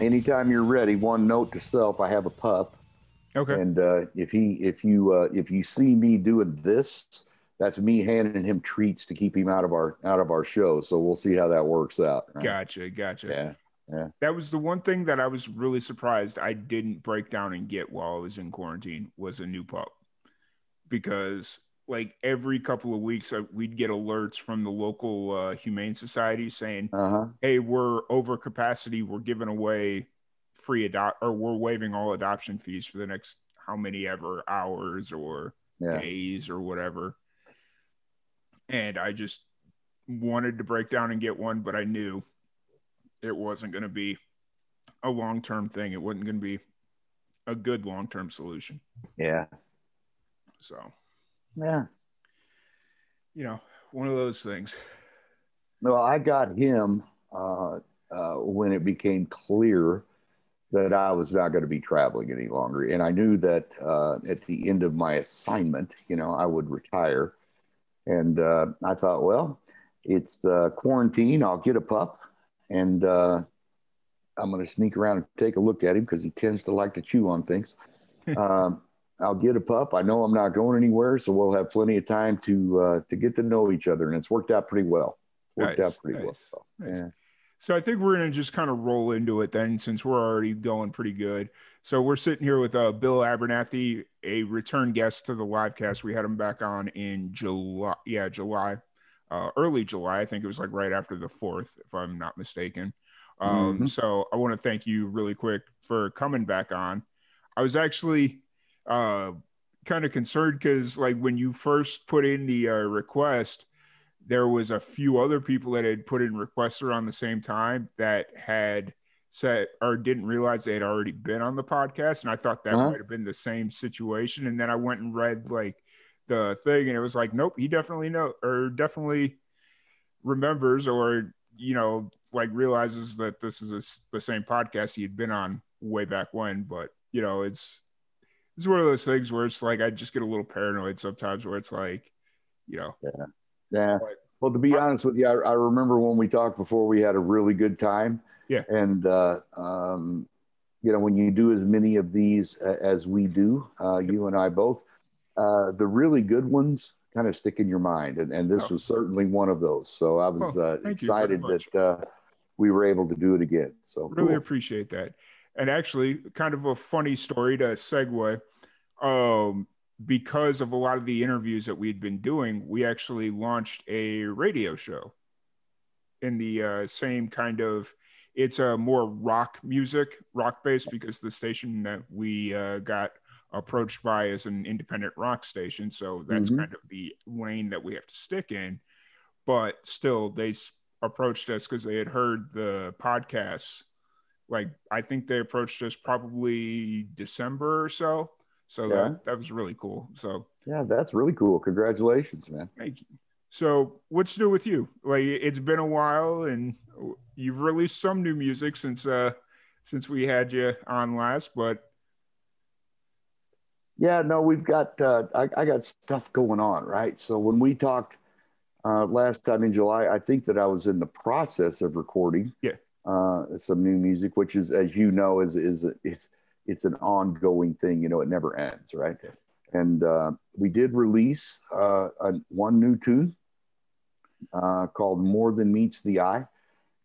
Anytime you're ready, one note to self: I have a pup, Okay. and uh, if he, if you, uh, if you see me doing this, that's me handing him treats to keep him out of our out of our show. So we'll see how that works out. right? Gotcha. Gotcha. Yeah, That was the one thing that I was really surprised I didn't break down and get while I was in quarantine was a new pup. Because like every couple of weeks uh, we'd get alerts from the local uh, humane society saying, uh huh. "Hey, we're over capacity. We're giving away free adopt or we're waiving all adoption fees for the next how many ever hours or Yeah, days or whatever." And I just wanted to break down and get one, but I knew it wasn't going to be a long term thing. It wasn't going to be a good long term solution. yeah, So, yeah. you know, one of those things. Well, I got him uh, uh, when it became clear that I was not going to be traveling any longer, and I knew that uh, at the end of my assignment, you know, I would retire. And uh, I thought, well, it's uh, quarantine. I'll get a pup, and uh, I'm going to sneak around and take a look at him because he tends to like to chew on things. um, I'll get a pup. I know I'm not going anywhere, so we'll have plenty of time to uh, to get to know each other, and it's worked out pretty well. Worked Nice, out pretty well. So, nice. yeah. So I think we're going to just kind of roll into it then since we're already going pretty good. So we're sitting here with uh, Bill Abernathy, a return guest to the live cast. We had him back on in July. Yeah, July. Uh, early July. I think it was like right after the 4th, if I'm not mistaken. Um, Mhm. So I want to thank you really quick for coming back on. I was actually uh, kind of concerned because, like, when you first put in the uh, request, there was a few other people that had put in requests around the same time that had said or didn't realize they had already been on the podcast and i thought that Uh-huh. might have been the same situation and then i went and read like the thing and it was like nope he definitely know or definitely remembers or you know like realizes that this is a the same podcast he had been on way back when but you know it's it's one of those things where it's like i just get a little paranoid sometimes where it's like you know Yeah. Right. Well, to be honest with you, I, I remember when we talked before, we had a really good time. Yeah. And, uh, um, you know, when you do as many of these a- as we do, uh, you and I both, uh, the really good ones kind of stick in your mind. And, and this Oh. was certainly one of those. So I was Well, uh, thank you very excited that uh, we were able to do it again. So really cool. appreciate that and actually kind of a funny story to segue um because of a lot of the interviews that we'd been doing we actually launched a radio show in the uh, same kind of it's a more rock music rock based because the station that we uh, got approached by is an independent rock station so that's Mhm. kind of the lane that we have to stick in but still they approached us because they had heard the podcasts like i think they approached us probably december or so so Yeah. that, that was really cool so Yeah, that's really cool. Congratulations, man. thank you so what's new with you like it's been a while and you've released some new music since uh since we had you on last but Yeah, no, we've got uh, I, I got stuff going on, right? So when we talked uh, last time in July, I think that I was in the process of recording Yeah. Uh, some new music, which is, as you know, is is it's it's an ongoing thing. You know, it never ends, right? And uh, we did release uh, a, one new tune uh, called "More Than Meets the Eye"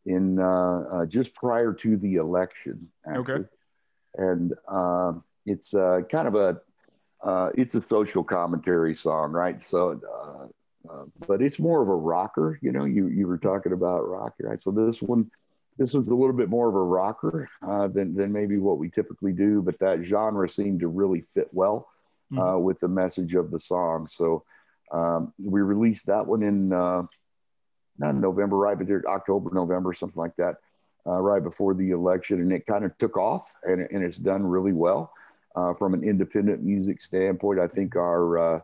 in uh, uh, just prior to the election. Actually. Okay. And uh, it's uh, kind of a uh, it's a social commentary song, right? So, uh, uh, but it's more of a rocker. You know, you you were talking about rock, right? So this one, this was a little bit more of a rocker uh, than than maybe what we typically do, but that genre seemed to really fit well uh, with the message of the song. So um, we released that one in uh, not November, right, but October, November, something like that, uh, right before the election, and it kind of took off, and, and it's done really well uh, from an independent music standpoint. I think our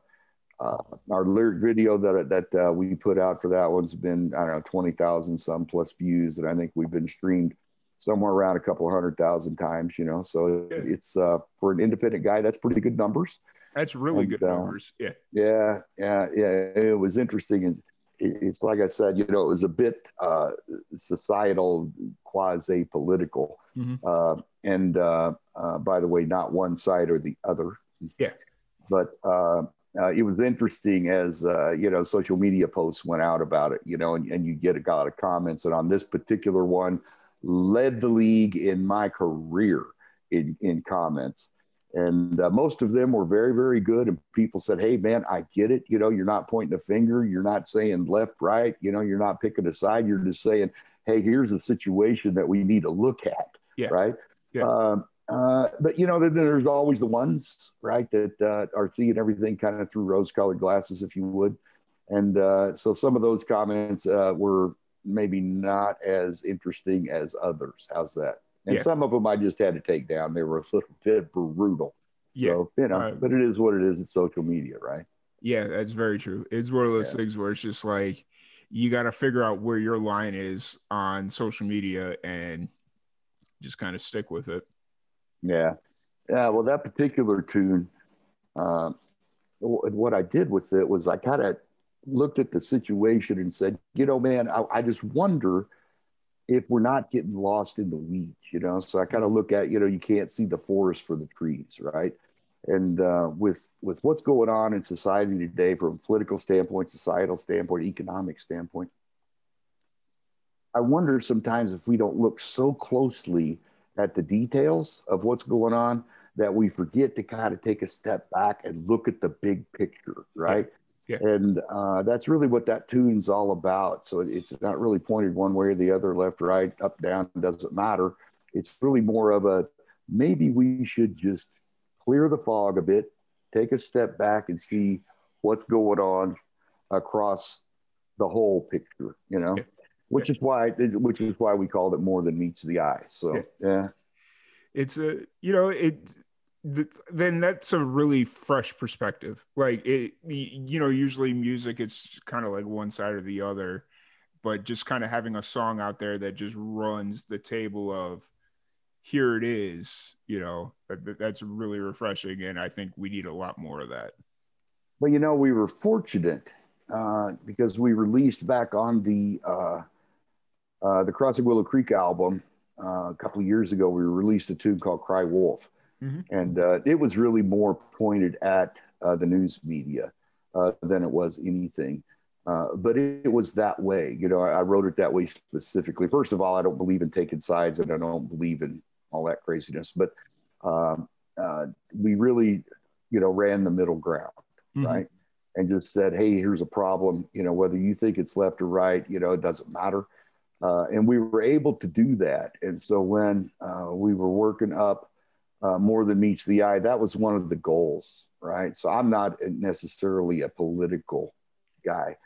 uh, our lyric video that that uh, we put out for that one's been I don't know twenty thousand some plus views, and I think we've been streamed somewhere around a couple of hundred thousand times. You know, so yeah. it's uh, for an independent guy, that's pretty good numbers. That's really and, good uh, numbers. Yeah, yeah, yeah, yeah. It was interesting, and it's like I said, you know, it was a bit uh, societal, quasi political, mm-hmm. Uh, and by the way, not one side or the other. Yeah, but uh, it was interesting as uh, you know social media posts went out about it you know and, and you get a lot of comments. And on this particular one led the league in my career in, in comments. And uh, most of them were very very good. And people said hey man i get it. You know you're not pointing a finger. You're not saying left right. You know you're not picking a side. You're just saying hey here's a situation that we need to look at yeah. right? Yeah. Um, uh, but you know, then there's always the ones, right, that uh, are seeing everything kind of through rose-colored glasses, if you would. And uh, so some of those comments uh, were maybe not as interesting as others. How's that? And yeah. some of them I just had to take down. They were a little bit brutal. Yeah, so, you know, but it is what it is. It's social media, right? Yeah, that's very true. It's one of those yeah. things where it's just like you got to figure out where your line is on social media and just kind of stick with it. Yeah, yeah. Well, that particular tune, uh, what I did with it was I kind of looked at the situation and said, you know, man, I, I, just wonder if we're not getting lost in the weeds, you know. So I kind of look at, you know, you can't see the forest for the trees, right? And uh, with with what's going on in society today, from political standpoint, societal standpoint, economic standpoint, I wonder sometimes if we don't look so closely at the details of what's going on that we forget to kind of take a step back and look at the big picture, right? Yeah. And uh, that's really what that tune's all about. So it's not really pointed one way or the other, left, right, up, down, doesn't matter. It's really more of a maybe we should just clear the fog a bit, take a step back and see what's going on across the whole picture, you know? Yeah which is why which is why we called it more than meets the eye. So yeah, yeah. it's a you know it. then that's a really fresh perspective. Like it, you know, usually music it's kind of like one side or the other, but just kind of having a song out there that just runs the table of here it is. You know, that, that's really refreshing, and I think we need a lot more of that. Well, you know, we were fortunate uh, because we released back on the uh, uh, the Crossing Willow Creek album uh, a couple of years ago, we released a tune called Cry Wolf. Mm-hmm. And uh, it was really more pointed at uh, the news media uh, than it was anything. but it, it, was that way. You know, I, I, wrote it that way specifically. First of all, I don't believe in taking sides and I don't believe in all that craziness. But um, we really, you know, ran the middle ground, mm-hmm. right? And just said, hey, here's a problem. You know, whether you think it's left or right, you know, it doesn't matter uh, and we were able to do that. And so when uh, we were working up uh, more than meets the eye, that was one of the goals, right? So I'm not necessarily a political guy.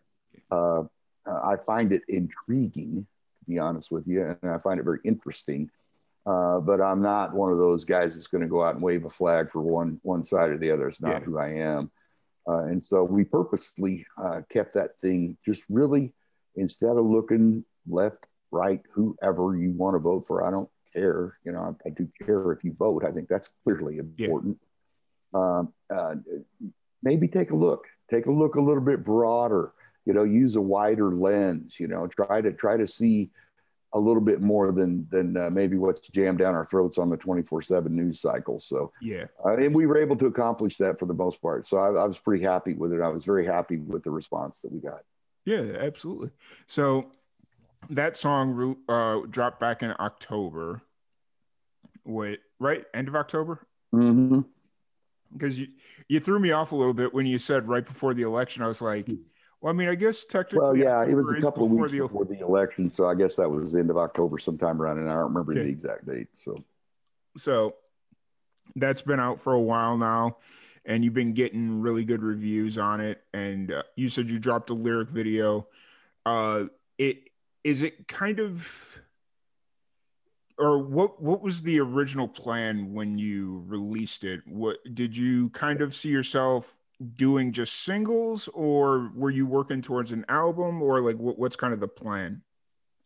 Uh, uh, I find it intriguing, to be honest with you, and I find it very interesting. Uh, but I'm not one of those guys that's going to go out and wave a flag for one one side or the other. It's not yeah. who I am. and so we purposely kept that thing just really instead of looking left, right, whoever you want to vote for. I don't care. You know, I, I do care if you vote. I think that's clearly important. Yeah. Um, uh, maybe take a look. Take a look a little bit broader. You know, use a wider lens. You know, try to try to see a little bit more than than uh, maybe what's jammed down our throats on the 24/7 news cycle. So yeah, uh, and we were able to accomplish that for the most part. So I, I was pretty happy with it. I was very happy with the response that we got. Yeah, absolutely. So that song uh, dropped back in October. Wait, right? End of October? Mm-hmm. Because you, you threw me off a little bit when you said right before the election. I was like, well, I mean, I guess technically. Well, yeah, October it was a couple of weeks the, before the election. So I guess that was the end of October sometime around, and I don't remember okay. the exact date. So, so that's been out for a while now, and you've been getting really good reviews on it. And uh, you said you dropped a lyric video. Uh, it is it kind of or what what was the original plan when you released it what did you kind of see yourself doing just singles or were you working towards an album or like what, what's kind of the plan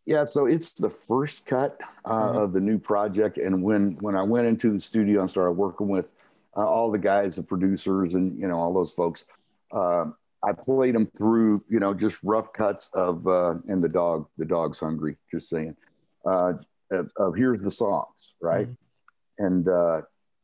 yeah so it's the first cut uh, mm-hmm. of the new project and when when i went into the studio and started working with uh, all the guys the producers and you know all those folks uh, i played them through you know just rough cuts of uh, and the dog the dog's hungry just saying uh, of, of here's the songs right mm-hmm. and uh,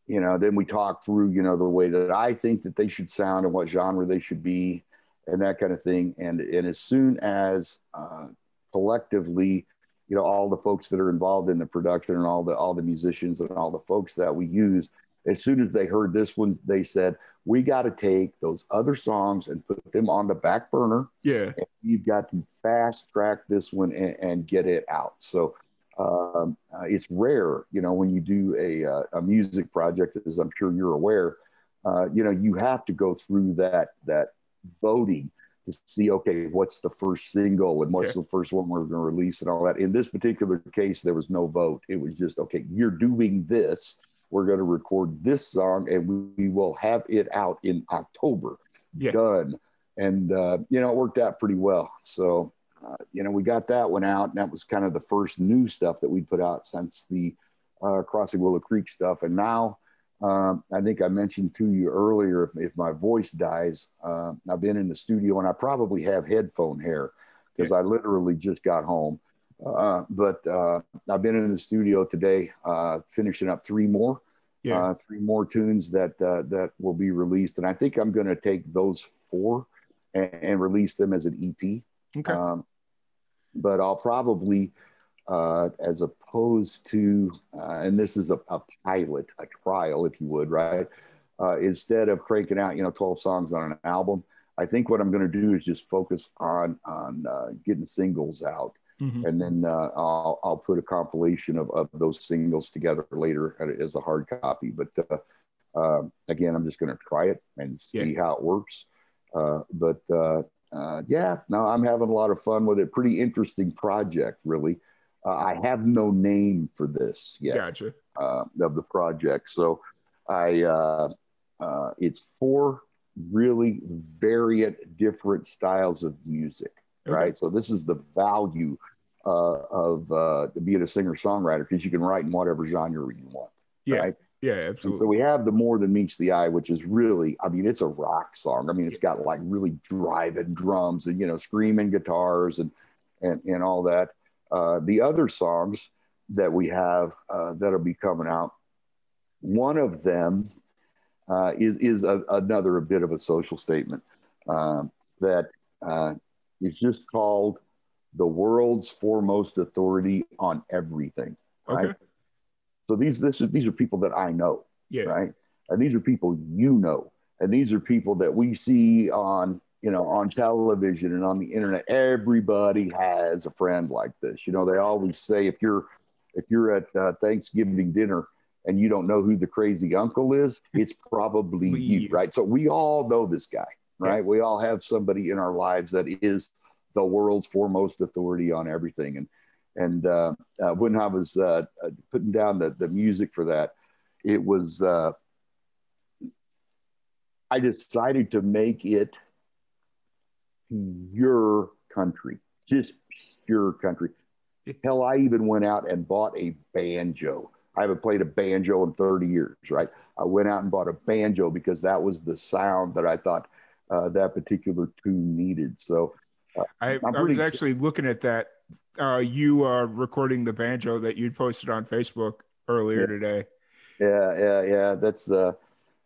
you know then we talk through you know the way that i think that they should sound and what genre they should be and that kind of thing and and as soon as uh, collectively you know all the folks that are involved in the production and all the all the musicians and all the folks that we use as soon as they heard this one they said we got to take those other songs and put them on the back burner yeah you've got to fast track this one and, and get it out so um, uh, it's rare, you know, when you do a, uh, a music project, as I'm sure you're aware, uh, you know, you have to go through that that voting to see, okay, what's the first single and what's yeah. the first one we're going to release and all that. In this particular case, there was no vote. It was just, okay, you're doing this. We're going to record this song and we, we will have it out in October. Yeah. Done. And, uh, you know, it worked out pretty well. So, uh, you know, we got that one out, and that was kind of the first new stuff that we put out since the uh, Crossing Willow Creek stuff. And now, um, I think I mentioned to you earlier, if, if my voice dies, uh, I've been in the studio and I probably have headphone hair because yeah. I literally just got home. Uh, but uh, I've been in the studio today, finishing up three more. Yeah. three more tunes that that will be released, and I think I'm going to take those four and, and, release them as an EP. Okay. Um, but I'll probably, uh, as opposed to, uh, and this is a, a, pilot, a trial, if you would, right? Uh, instead of cranking out, you know, 12 songs on an album, I think what I'm going to do is just focus on on uh, getting singles out, mm-hmm. and then uh, I'll I'll put a compilation of, of those singles together later as a hard copy. But uh, um, again, I'm just going to try it and see yeah. how it works. but uh, yeah, no, I'm having a lot of fun with it. Pretty interesting project, really. Uh, I have no name for this yet. Gotcha. Uh, of the project, so I uh, uh, it's four really variant, different styles of music. Okay. Right. So this is the value uh, of being a singer songwriter because you can write in whatever genre you want. Yeah. Right? Yeah, absolutely. And so we have the more than meets the eye, which is really, I mean, it's a rock song. I mean, it's got like really driving drums and you know, screaming guitars and and and all that. Uh, the other songs that we have uh, that'll be coming out, one of them uh, is is a, another a bit of a social statement um, that uh, is just called the world's foremost authority on everything. Right? Okay. So these this is, these are people that I know, yeah. right? And these are people you know, and these are people that we see on you know on television and on the internet. Everybody has a friend like this. You know, they always say if you're if you're at uh, Thanksgiving dinner and you don't know who the crazy uncle is, it's probably you, right? So we all know this guy, right? Yeah. We all have somebody in our lives that is the world's foremost authority on everything, and and uh, uh, when I was uh, uh, putting down the, the music for that, it was, uh, I decided to make it your country, just pure country. Hell, I even went out and bought a banjo. I haven't played a banjo in 30 years, right? I went out and bought a banjo because that was the sound that I thought uh, that particular tune needed. So I, I, was actually looking at that uh, you uh, recording the banjo that you'd posted on Facebook earlier yeah. today. Yeah, yeah, yeah. That's the,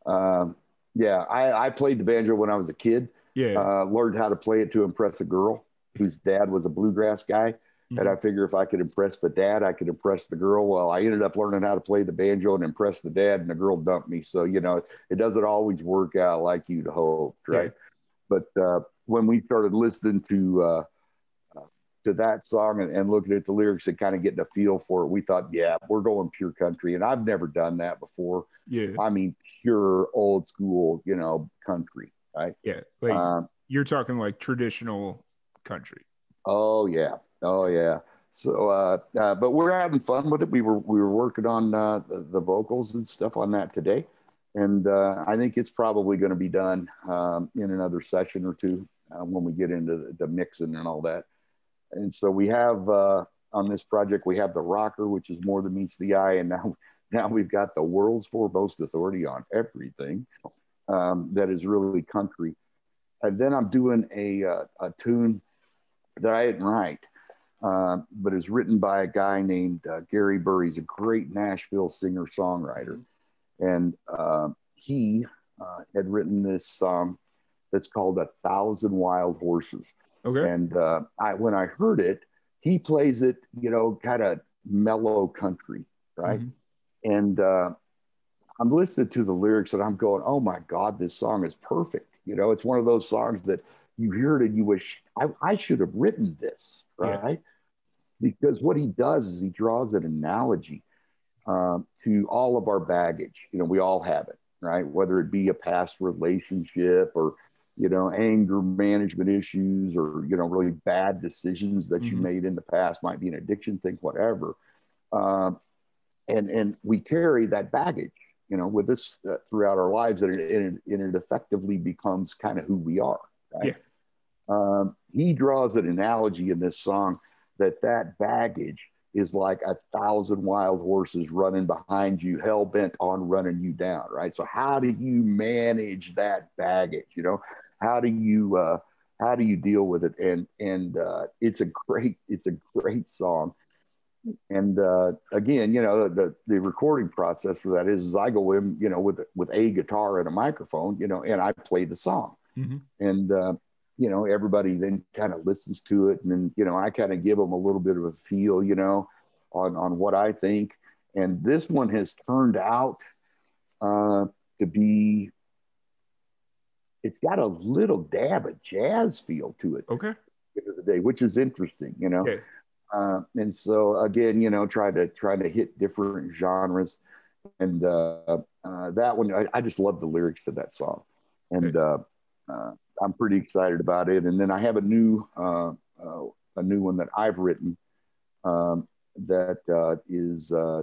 uh, um, yeah. I, I played the banjo when I was a kid. Yeah. Uh, learned how to play it to impress a girl whose dad was a bluegrass guy. Mm-hmm. And I figure if I could impress the dad, I could impress the girl. Well, I ended up learning how to play the banjo and impress the dad, and the girl dumped me. So, you know, it doesn't always work out like you'd hoped, right? Yeah. But uh, when we started listening to, uh, to that song and, and looking at the lyrics and kind of getting a feel for it, we thought, yeah, we're going pure country. And I've never done that before. Yeah. I mean, pure old school, you know, country. Right. Yeah. Like um, you're talking like traditional country. Oh yeah. Oh yeah. So, uh, uh, but we're having fun with it. We were we were working on uh, the, the, vocals and stuff on that today, and uh, I think it's probably going to be done um, in another session or two uh, when we get into the, the, mixing and all that. And so we have uh, on this project we have the rocker, which is more than meets the eye, and now now we've got the world's foremost authority on everything um, that is really country. And then I'm doing a a tune that I didn't write uh, but is written by a guy named uh, Gary Burr. He's a great Nashville singer songwriter. And uh, he uh, had written this song that's called A Thousand Wild Horses. Okay. And uh, I, when I heard it, he plays it, you know, kind of mellow country, right? Mm-hmm. And I'm listening to the lyrics and I'm going, oh my God, this song is perfect. You know, it's one of those songs that you hear it and you wish I, I should have written this, right? Yeah. Because what he does is he draws an analogy um, to all of our baggage. You know, we all have it, right? Whether it be a past relationship or, you know, anger management issues or, you know, really bad decisions that mm-hmm. you made in the past, might be an addiction thing, whatever. Um, and, and we carry that baggage, you know, with us uh, throughout our lives and it, and it, and it effectively becomes kind of who we are, right? Yeah. Um, he draws an analogy in this song that that baggage is like a thousand wild horses running behind you, hell bent on running you down, right? So how do you manage that baggage? You know, how do you uh, how do you deal with it? And and uh, it's a great it's a great song. And uh, again, you know, the the recording process for that is, is I go in, you know, with with a guitar and a microphone, you know, and I play the song. Mm-hmm. And uh, you know, everybody then kind of listens to it. And then, you know, I kind of give them a little bit of a feel, you know, on, on what I think. And this one has turned out uh, to be, it's got a little dab of jazz feel to it. Okay. End of the day, which is interesting, you know. Okay. Uh, and so again, you know, try to try to hit different genres, and uh, uh, that one I, I, just love the lyrics to that song, and okay. Uh, uh, I'm pretty excited about it. And then I have a new uh, uh, a new one that I've written um, that uh, is uh,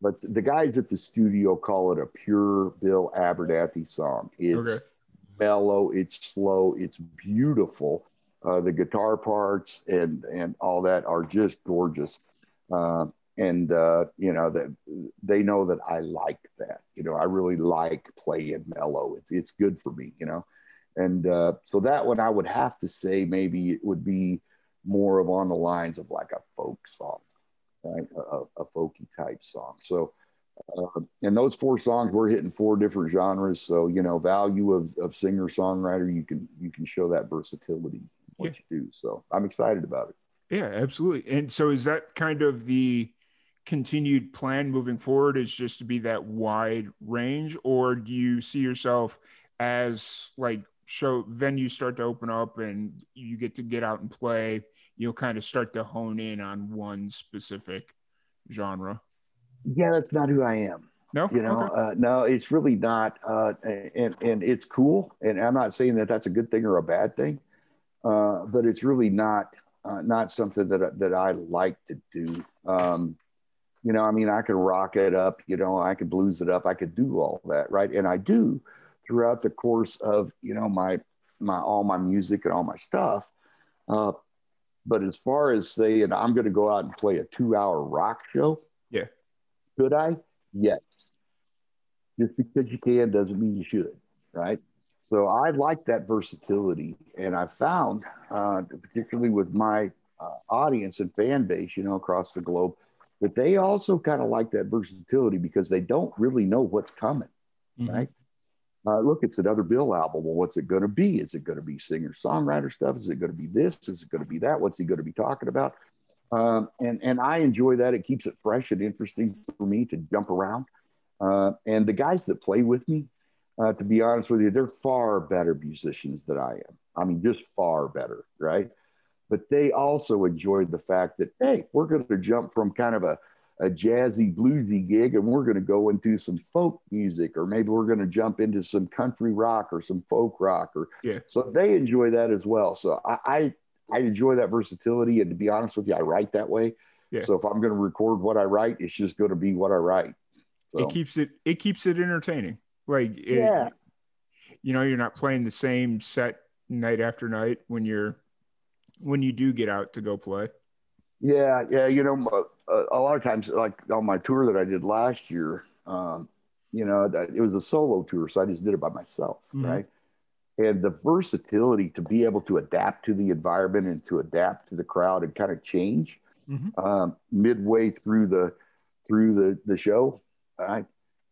uh. Let's the guys at the studio call it a pure Bill Abernathy song. It's okay. mellow, it's slow, it's beautiful. Uh, the guitar parts and and all that are just gorgeous and uh, you know that they know that I like that. You know, I really like playing mellow. It's it's good for me. You know, and uh, so that one I would have to say maybe it would be more of on the lines of like a folk song, right? A, a folky type song. So. Uh, and those four songs we're hitting four different genres so you know value of, of singer songwriter you can you can show that versatility what yeah. you do so i'm excited about it yeah absolutely and so is that kind of the continued plan moving forward is just to be that wide range or do you see yourself as like show venues start to open up and you get to get out and play you'll kind of start to hone in on one specific genre yeah that's not who i am no you know okay. uh, no it's really not uh, and and it's cool and i'm not saying that that's a good thing or a bad thing uh, but it's really not uh, not something that that i like to do um, you know, I mean, I could rock it up, you know, I could blues it up, I could do all that, right? And I do throughout the course of, you know, my my all my music and all my stuff. Uh, but as far as saying I'm going to go out and play a two hour rock show, yeah, could I? Yes. Just because you can doesn't mean you should, right? So I like that versatility, and I found, uh, particularly with my uh, audience and fan base, you know, across the globe, but they also kind of like that versatility because they don't really know what's coming, mm-hmm. right? Uh, look, it's another Bill album. Well, what's it going to be? Is it going to be singer songwriter stuff? Is it going to be this? Is it going to be that? What's he going to be talking about? Um, and and I enjoy that. It keeps it fresh and interesting for me to jump around. Uh, and the guys that play with me, uh, to be honest with you, they're far better musicians than I am. I mean, just far better, right? but they also enjoyed the fact that hey we're going to jump from kind of a, a jazzy bluesy gig and we're going to go into some folk music or maybe we're going to jump into some country rock or some folk rock or yeah so they enjoy that as well so i, I I enjoy that versatility. And to be honest with you, I write that way. Yeah. So if I'm going to record what I write, it's just going to be what I write. So, It keeps it it keeps it entertaining. Like it, Yeah. you know, you're not playing the same set night after night when you're when you do get out to go play. Yeah, yeah. You know, a, a lot of times, like on my tour that I did last year, um, you know, it was a solo tour, so I just did it by myself, Mhm. right? And the versatility to be able to adapt to the environment and to adapt to the crowd and kind of change Mhm. um, midway through the through the the show, right?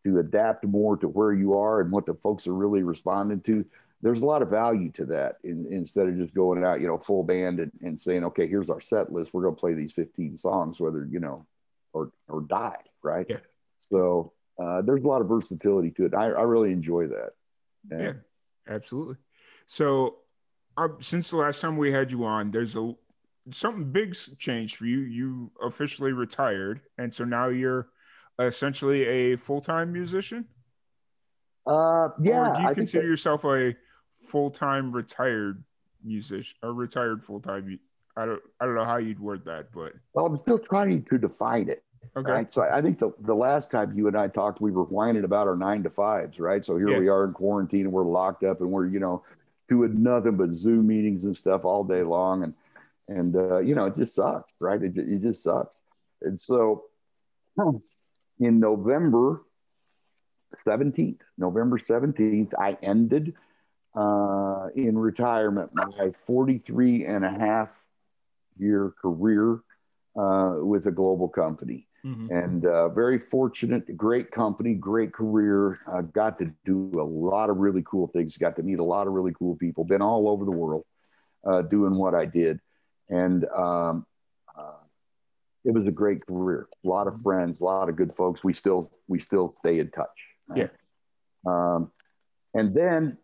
To adapt more to where you are and what the folks are really responding to. There's a lot of value to that in, instead of just going out, you know, full band and, and saying, okay, here's our set list. We're going to play these 15 songs, whether, you know, or, or die. Right. Yeah. So uh, there's a lot of versatility to it. I, I really enjoy that. Yeah, absolutely. So, uh, since the last time we had you on, there's a something big's changed for you. You officially retired, and so now you're essentially a full time musician. Uh, yeah. or do you I consider that- yourself a full time retired musician a retired full time? I don't. I don't know how you'd word that, but well, I'm still trying to define it. okay. Right. So I think the, the last time you and I talked, we were whining about our nine to fives, right? So here Yeah. we are in quarantine and we're locked up and we're, you know, doing nothing but Zoom meetings and stuff all day long. And, and, uh, you know, it just sucks, right? It, it just sucks. And so in November 17th, November 17th, I ended uh, in retirement my 43 and a half year career uh, with a global company Mhm. and uh, very fortunate, great company, great career. Uh, got to do a lot of really cool things. Got to meet a lot of really cool people. Been all over the world uh, doing what I did, and um, uh, it was a great career. A lot of friends, a lot of good folks. We still we still stay in touch. right? Um, and then,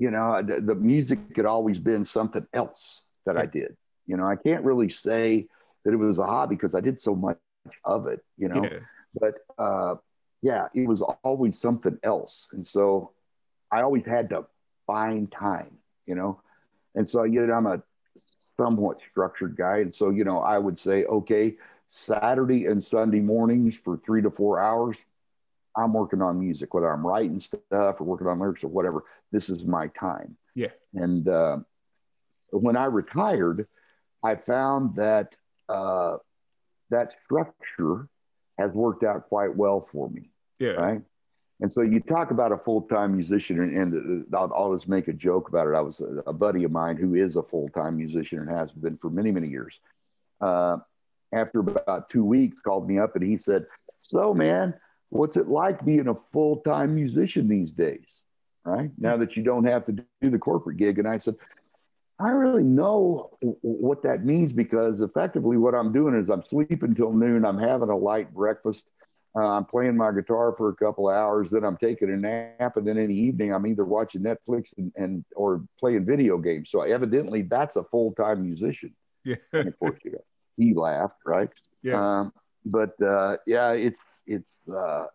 you know, the, the music had always been something else that I did. You know, I can't really say that it was a hobby because I did so much of it, you know. Yeah. But uh, yeah, it was always something else, and so I always had to find time, you know. And so you know, I'm a somewhat structured guy, and so you know, I would say, okay, Saturday and Sunday mornings for three to four hours, I'm working on music, whether I'm writing stuff or working on lyrics or whatever. This is my time. Yeah. And uh, when I retired, I found that uh, that structure has worked out quite well for me. Yeah. Right. And so you talk about a full time musician, and, and I'll always make a joke about it. I was a, a buddy of mine who is a full time musician and has been for many, many years. Uh, after about two weeks, called me up and he said, "So, man, what's it like being a full time musician these days? Right now that you don't have to do the corporate gig?" And I said, I really know what that means because effectively what I'm doing is I'm sleeping till noon. I'm having a light breakfast. Uh, I'm playing my guitar for a couple of hours. Then I'm taking a nap, and then in the evening I'm either watching Netflix and, and or playing video games. So evidently that's a full time musician. Yeah. And of course, you know, he laughed, right? Yeah. Um, but uh, yeah, it's it's uh,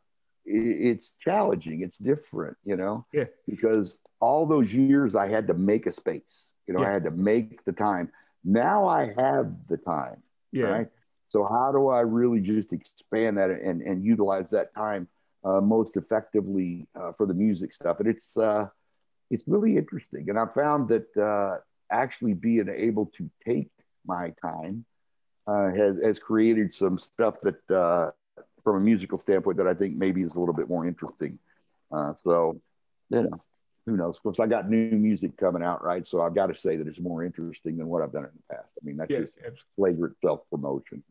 it's challenging. It's different, you know. Yeah. Because all those years I had to make a space. You know, Yeah. I had to make the time. Now I have the time, Yeah. right? So how do I really just expand that and and utilize that time uh, most effectively uh, for the music stuff? And it's uh, it's really interesting. And I found that uh, actually being able to take my time uh, has has created some stuff that, uh, from a musical standpoint, that I think maybe is a little bit more interesting. Uh, so, you know, who knows? Of course, I got new music coming out, right? So I've got to say that it's more interesting than what I've done in the past. I mean, that's Yeah. just absolutely. flagrant self promotion.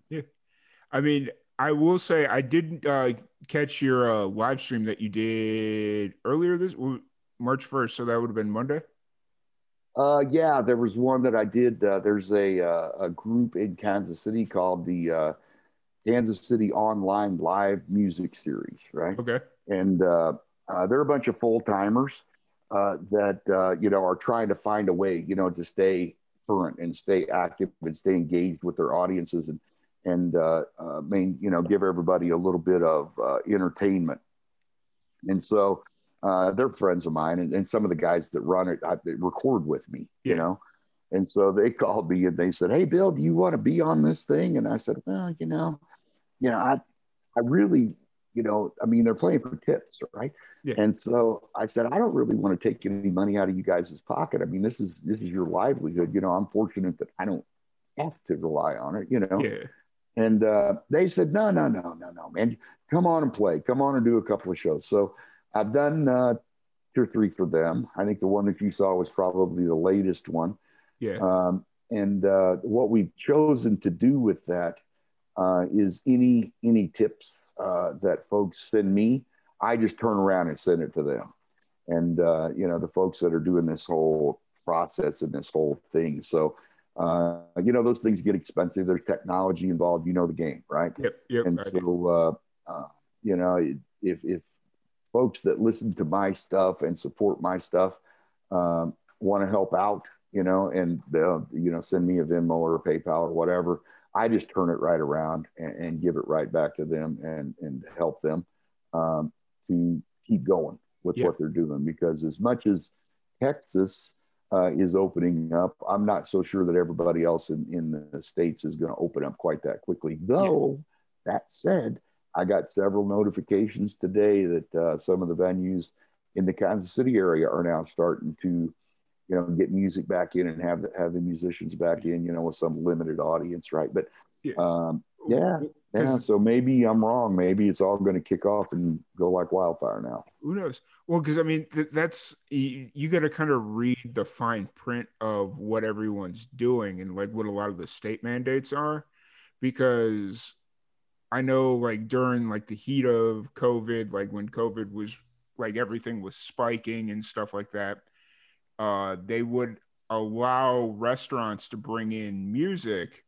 I mean, I will say I did uh, catch your uh, live stream that you did earlier this March first, so that would have been Monday. Uh, yeah, there was one that I did. Uh, there's a uh, a group in Kansas City called the uh, Kansas City Online Live Music Series, right? Okay. and uh, uh, they're a bunch of full timers uh, that uh, you know are trying to find a way, you know, to stay current and stay active and stay engaged with their audiences and and uh, uh, main, you know, give everybody a little bit of uh, entertainment. And so uh, they're friends of mine, and, and some of the guys that run it, I, they record with me, Yeah. you know. And so they called me and they said, Hey, Bill, do you want to be on this thing? And I said, Well, you know, you know, I, I really, you know, I mean, they're playing for tips, right? Yeah. And so I said, I don't really want to take any money out of you guys' pocket. I mean, this is this is your livelihood. You know, I'm fortunate that I don't have to rely on it, you know. Yeah. And uh, they said, no, no, no, no, no, man, come on and play. Come on and do a couple of shows. So I've done uh, two or three for them. I think the one that you saw was probably the latest one. Yeah. Um, and uh, what we've chosen to do with that uh, is any any tips uh, that folks send me, I just turn around and send it to them. And uh, you know the folks that are doing this whole process and this whole thing. So uh, you know those things get expensive. There's technology involved. You know the game, right? Yep. Yep. And do. so uh, uh, you know if if folks that listen to my stuff and support my stuff um, want to help out, you know, and they'll, you know, send me a Venmo or a PayPal or whatever. I just turn it right around and, and give it right back to them and, and help them um, to keep going with Yeah. what they're doing. Because as much as Texas uh, is opening up, I'm not so sure that everybody else in, in the States is going to open up quite that quickly. Though, that said, I got several notifications today that uh, some of the venues in the Kansas City area are now starting to, you know, get music back in and have the, have the musicians back in, you know, with some limited audience, right? But Yeah. um, yeah, yeah. So maybe I'm wrong. Maybe it's all going to kick off and go like wildfire now. Who knows? Well, because I mean, th- that's you, you got to kind of read the fine print of what everyone's doing and like what a lot of the state mandates are, because I know like during like the heat of COVID, like when COVID was like everything was spiking and stuff like that, uh, they would allow restaurants to bring in music,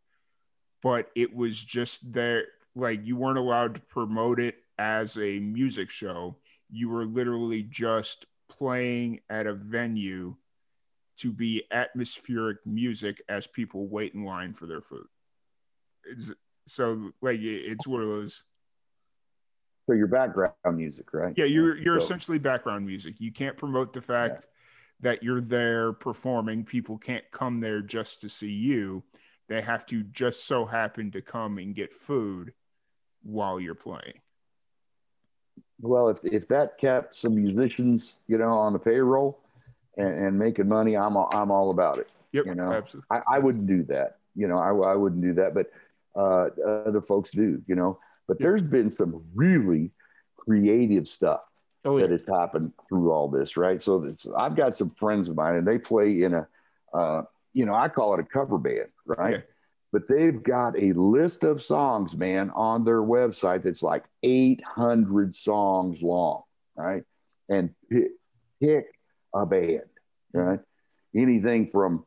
but it was just there, like you weren't allowed to promote it as a music show you were literally just playing at a venue to be atmospheric music as people wait in line for their food. It's, so like it's one of those So your background music, right? yeah you're you're So- essentially background music you can't promote the fact that you're there performing people can't come there just to see you they have to just so happen to come and get food while you're playing Well, if, if that kept some musicians, you know, on the payroll and, and making money, I'm all, I'm all about it. yep You know, absolutely I, I wouldn't do that. You know, I, I wouldn't do that, but uh, other folks do. You know, but there's been some really creative stuff oh that yeah has happened through all this, right? So I've got some friends of mine, and they play in a, uh, you know, I call it a cover band, right? Yeah. But they've got a list of songs, man, on their website that's like 800 songs long, right? And pick, pick a band, right? Anything from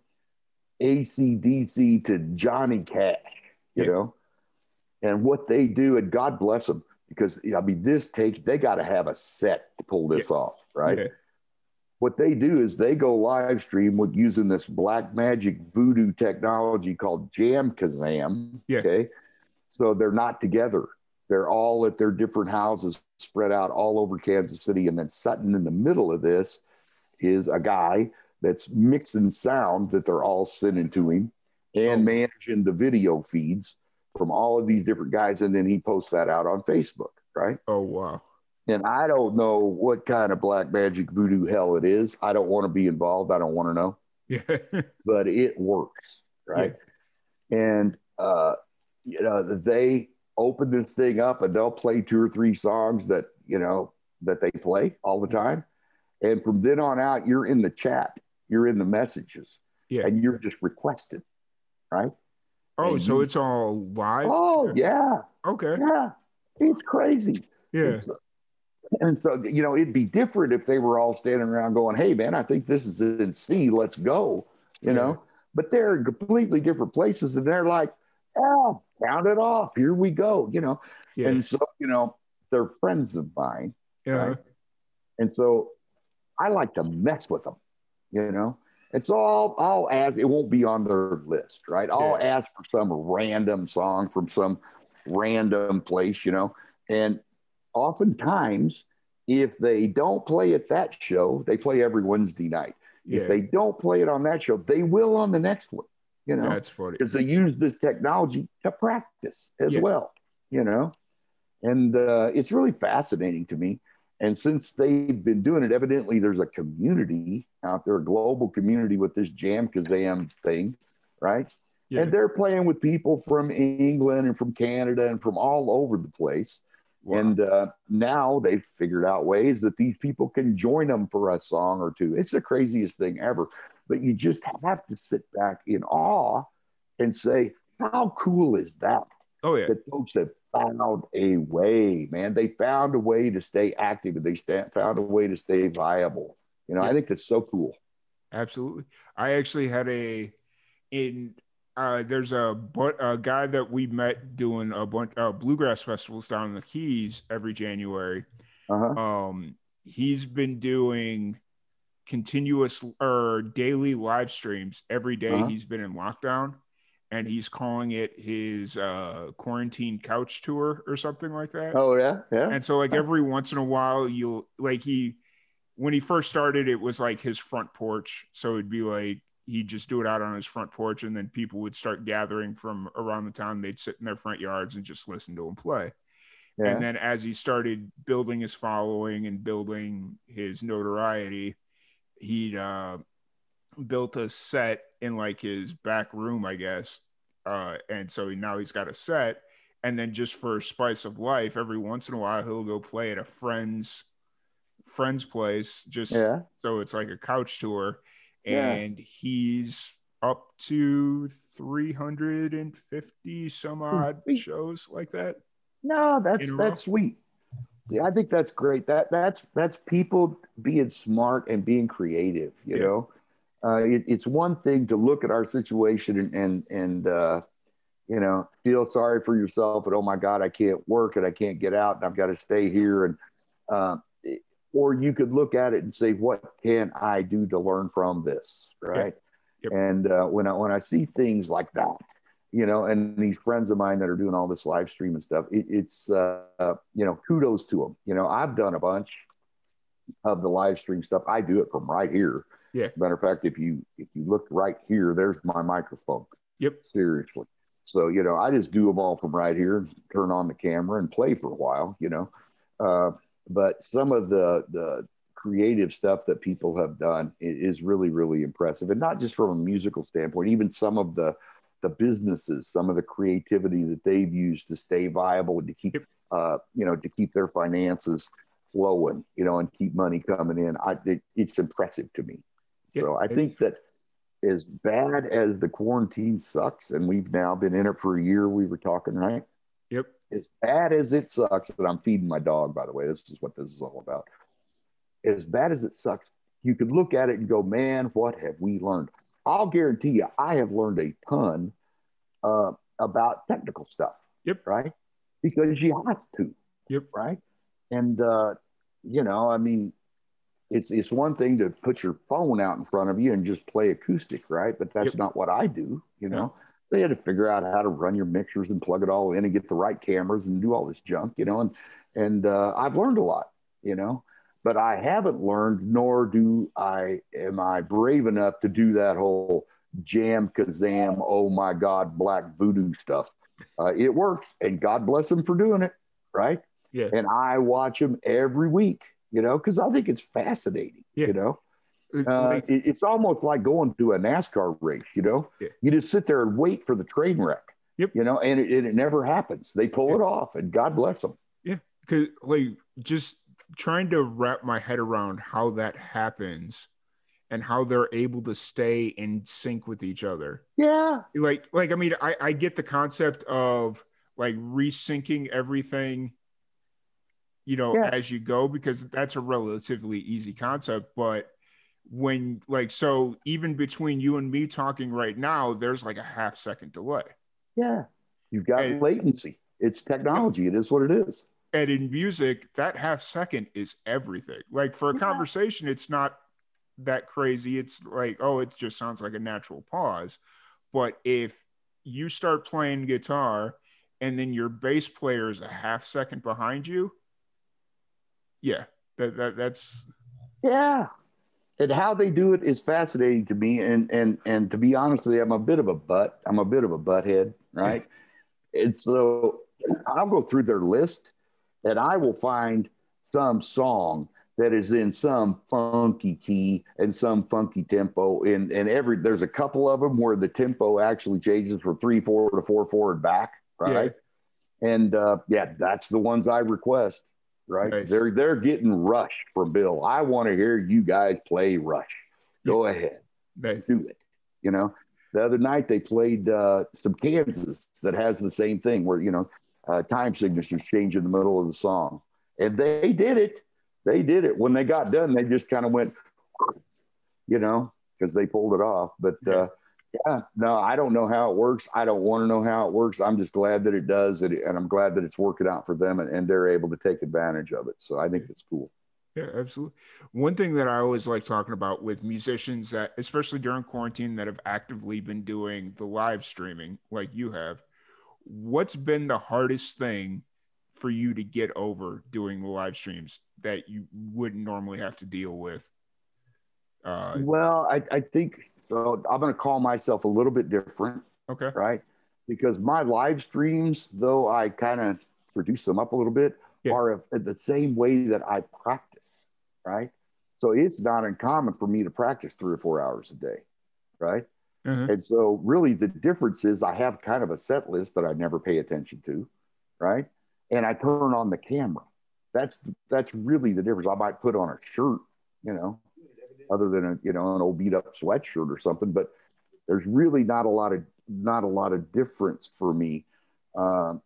ACDC to Johnny Cash, you Yeah. know? And what they do, and God bless them, because I mean, this take they got to have a set to pull this off, right? Yeah. What they do is they go live stream with using this black magic voodoo technology called JamKazam. Yeah. Okay. So they're not together. They're all at their different houses spread out all over Kansas City. And then Sutton in the middle of this is a guy that's mixing sound that they're all sending to him and Oh. managing the video feeds from all of these different guys. And then he posts that out on Facebook, right? oh wow And I don't know what kind of black magic voodoo hell it is. I don't want to be involved. I don't want to know, yeah but it works, right? And uh, you know, they open this thing up and they'll play two or three songs that you know that they play all the time. And from then on out, you're in the chat, you're in the messages, Yeah. and you're just requested, right? Oh and so you- it's all live Oh yeah, okay yeah, it's crazy. yeah And so, and so, you know, it'd be different if they were all standing around going, Hey, man, I think this is in C. Let's go, you Yeah. know, but they're in completely different places and they're like, ah, Oh, count it off. Here we go, you know. yeah And so, you know, they're friends of mine. yeah right. Uh-huh. And so I like to mess with them, you know. And so I'll, I'll ask, it won't be on their list, right? I'll Yeah. ask for some random song from some random place, you know. And oftentimes, if they don't play at that show, they play every Wednesday night. Yeah. If they don't play it on that show, they will on the next one. You know, That's funny. because they use this technology to practice as Yeah. well. You know, and uh, it's really fascinating to me. And since they've been doing it, evidently there's a community out there, a global community with this JamKazam thing, right? Yeah. And they're playing with people from England and from Canada and from all over the place. Wow. And uh, now they've figured out ways that these people can join them for a song or two. It's the craziest thing ever. But you just have to sit back in awe and say, how cool is that? oh yeah. That folks have found a way, man. They found a way to stay active and they found a way to stay viable. You know, I think that's so cool. Absolutely. I actually had a in uh there's a but a guy that we met doing a bunch uh, bluegrass festivals down in the Keys every January. Uh-huh. Um he's been doing continuous or daily live streams every day Uh-huh. he's been in lockdown and he's calling it his uh quarantine couch tour or something like that. Oh, yeah. Yeah. And so like every once in a while you'll like he when he first started it was like his front porch. So it'd be like he'd just do it out on his front porch and then people would start gathering from around the town. They'd sit in their front yards and just listen to him play. yeah. And then as he started building his following and building his notoriety, he'd uh, built a set in like his back room, I guess. Uh, and so now he's got a set. And then just for spice of life, every once in a while he'll go play at a friend's friend's place. Just yeah. so it's like a couch tour. Yeah. And he's up to 350 some odd shows like that. No, that's in a row. that's sweet. See, I think that's great. That that's that's people being smart and being creative. You Yeah. know, uh, it, it's one thing to look at our situation and and and uh, you know feel sorry for yourself and oh my God, I can't work and I can't get out and I've got to stay here and uh, or you could look at it and say, what can I do to learn from this, right? Yep. And uh, when I when I see things like that, you know, and these friends of mine that are doing all this live stream and stuff, it, it's, uh, you know, kudos to them. You know, I've done a bunch of the live stream stuff. I do it from right here. Yeah. Matter of fact, if you if you look right here, there's my microphone. Yep. Seriously. So you know, I just do them all from right here. Turn on the camera and play for a while. You know, uh, but some of the the creative stuff that people have done is really really impressive, and not just from a musical standpoint. Even some of the the businesses, some of the creativity that they've used to stay viable and to keep, uh, you know, to keep their finances flowing, you know, and keep money coming in. I, it, it's impressive to me. So I think that as bad as the quarantine sucks, and we've now been in it for a year, we were talking, right? Yep. As bad as it sucks, that I'm feeding my dog, by the way, this is what this is all about. As bad as it sucks, you could look at it and go, man, what have we learned? I'll guarantee you, I have learned a ton uh, about technical stuff. Yep. Right. Because you have to. Yep. Right. And, uh, you know, I mean, it's it's one thing to put your phone out in front of you and just play acoustic, right? But that's Yep. not what I do. You know, they had to figure out how to run your mixers and plug it all in and get the right cameras and do all this junk. You know, and and uh, I've learned a lot. You know, but I haven't learned, nor do I am I brave enough to do that whole JamKazam, oh my God, black voodoo stuff. Uh, it works, and God bless them for doing it, right? Yeah. And I watch them every week, you know, because I think it's fascinating, Yeah. you know. Uh, it- it's almost like going to a NASCAR race, you know. Yeah. You just sit there and wait for the train wreck. Yep. You know, and it, it never happens. They pull Yeah. it off, and God bless them. Yeah, cause like just trying to wrap my head around how that happens and how they're able to stay in sync with each other. Yeah. Like, like I mean, I, I get the concept of like resyncing everything, you know, Yeah. as you go, because that's a relatively easy concept. But when like so even between you and me talking right now, there's like a half second delay. Yeah. You've got And- latency. It's technology. It is what it is. and in music that half second is everything like for a Yeah. conversation it's not that crazy it's like oh it just sounds like a natural pause but if you start playing guitar and then your bass player is a half second behind you yeah that, that that's Yeah. and how they do it is fascinating to me. And and and to be honest with you, I'm a bit of a butt. I'm a bit of a butthead, right? and so I'll go through their list, and I will find some song that is in some funky key and some funky tempo. And and every there's a couple of them where the tempo actually changes from three four to four four and back, right? Yeah. And uh, yeah, that's the ones I request right? Nice. They're they're getting Rush from Bill. I want to hear you guys play Rush. Go ahead, nice. do it. You know, the other night they played uh, some Kansas that has the same thing where you know uh, time signatures change in the middle of the song, and they did it. They did it. When they got done, they just kind of went, you know, because they pulled it off. But uh, yeah, no, I don't know how it works. I don't want to know how it works. I'm just glad that it does, and, I'm glad that it's working out for them, and, and they're able to take advantage of it. So I think it's cool. Yeah, absolutely. One thing that I always like talking about with musicians that, especially during quarantine, that have actively been doing the live streaming like you have, what's been the hardest thing for you to get over doing the live streams that you wouldn't normally have to deal with? Uh, well, I, I think so. I'm going to call myself a little bit different. Okay. Right. Because my live streams, though I kind of produce them up a little bit, yeah. are the same way that I practice. Right. So it's not uncommon for me to practice three or four hours a day. Right. Mm-hmm. And so, really, the difference is I have kind of a set list that I never pay attention to. Right. And I turn on the camera. That's that's really the difference. I might put on a shirt, you know, other than a you know an old beat up sweatshirt or something. But there's really not a lot of not a lot of difference for me um,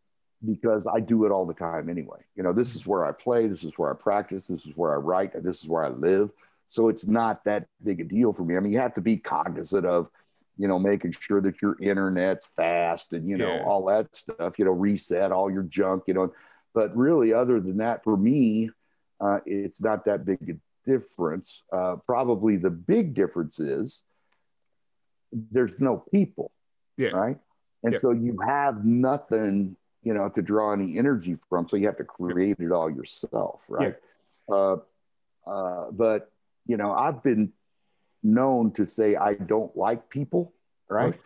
because I do it all the time anyway. You know, this is where I play, this is where I practice, this is where I write, this is where I live. So it's not that big a deal for me. I mean, you have to be cognizant of, you know, making sure that your internet's fast and you know yeah. all that stuff. You know, reset all your junk. You know, but really, other than that, for me, uh, it's not that big a difference. Uh, probably the big difference is there's no people, yeah. right? And yeah. so you have nothing, you know, to draw any energy from. So you have to create it all yourself, right? Yeah. Uh, uh, but you know, I've been known to say I don't like people, right? Okay.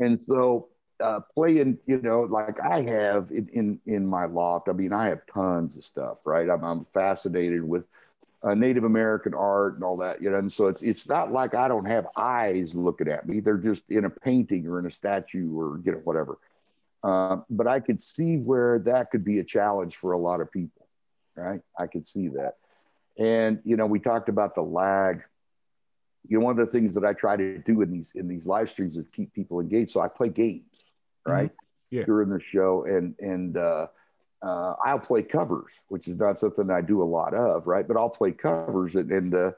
And so uh, playing, you know, like I have in, in in my loft. I mean, I have tons of stuff, right? I'm, I'm fascinated with uh, Native American art and all that, you know. And so it's it's not like I don't have eyes looking at me; they're just in a painting or in a statue or you know whatever. Uh, but I could see where that could be a challenge for a lot of people, right? I could see that. And you know, we talked about the lag. You know, one of the things that I try to do in these in these live streams is keep people engaged. So I play games, right, mm-hmm. yeah. during the show, and and uh, uh, I'll play covers, which is not something I do a lot of, right? But I'll play covers, and, and uh,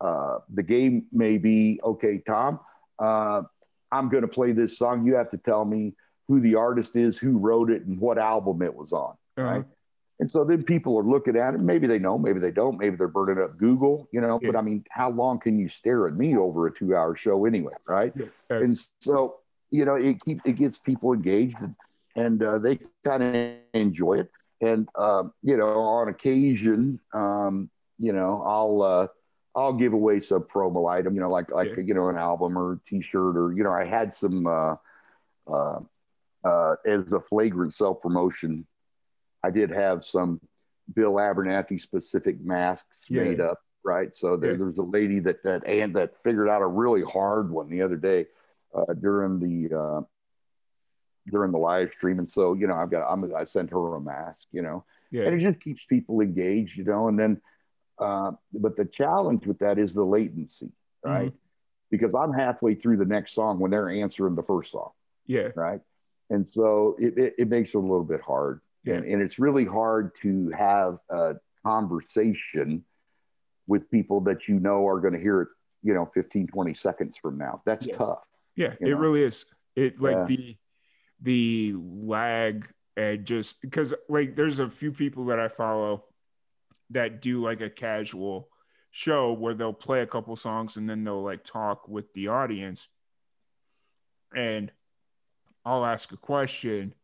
uh, the game may be okay, Tom. Uh, I'm going to play this song. You have to tell me who the artist is, who wrote it, and what album it was on, uh-huh. right? And so then people are looking at it. Maybe they know, maybe they don't. Maybe they're burning up Google, you know. Yeah. But I mean, how long can you stare at me over a two-hour show anyway, right? Yeah. And so you know, it keep it gets people engaged. And, and uh, they kind of enjoy it. And uh, you know, on occasion, um, you know, I'll uh, I'll give away some promo item, you know, like like yeah. you know, an album or T-shirt, or you know, I had some uh, uh, uh, as a flagrant self promotion. I did have some Bill Abernathy specific masks yeah. made up, right? So there, yeah. there's a lady that that and that figured out a really hard one the other day uh, during the uh, during the live stream. And so, you know, I've got, I'm, I sent her a mask, you know, yeah. and it just keeps people engaged, you know, and then, uh, but the challenge with that is the latency, right? Mm-hmm. Because I'm halfway through the next song when they're answering the first song. Yeah. Right. And so it, it, it makes it a little bit hard. Yeah. And, and it's really hard to have a conversation with people that you know are going to hear it, you know, 15, 20 seconds from now. That's yeah. tough. Yeah, it know? really is. It like yeah. the the lag and just because like there's a few people that I follow that do like a casual show where they'll play a couple songs and then they'll like talk with the audience and I'll ask a question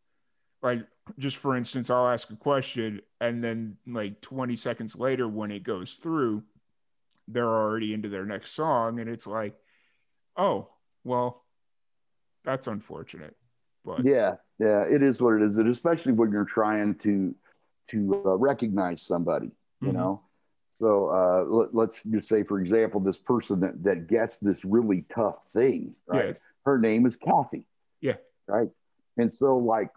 like just for instance I'll ask a question and then like 20 seconds later when it goes through they're already into their next song, and it's like, oh, well, that's unfortunate. But yeah, yeah, it is what it is. And especially when you're trying to to uh, recognize somebody, you mm-hmm. know. So uh, let, us just say, for example, this person that, that gets this really tough thing, right? Yeah. Her name is Kathy. Yeah. Right. And so, like,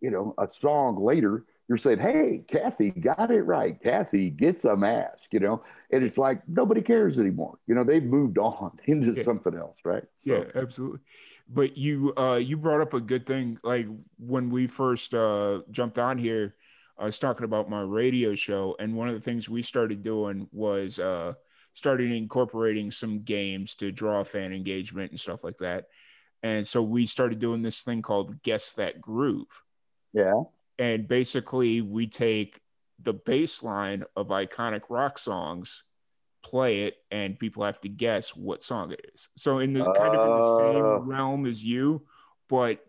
you know, a song later, you're saying, "Hey, Kathy got it right. Kathy gets a mask," you know, and it's like nobody cares anymore. You know, they've moved on into yeah. something else, right? So, yeah, absolutely. But you, uh, you brought up a good thing. Like when we first uh, jumped on here, I was talking about my radio show, and one of the things we started doing was uh, started incorporating some games to draw fan engagement and stuff like that. And so we started doing this thing called Guess That Groove. Yeah and basically we take the bassline of iconic rock songs play it and people have to guess what song it is. So in the uh, kind of in the same oh. realm as you but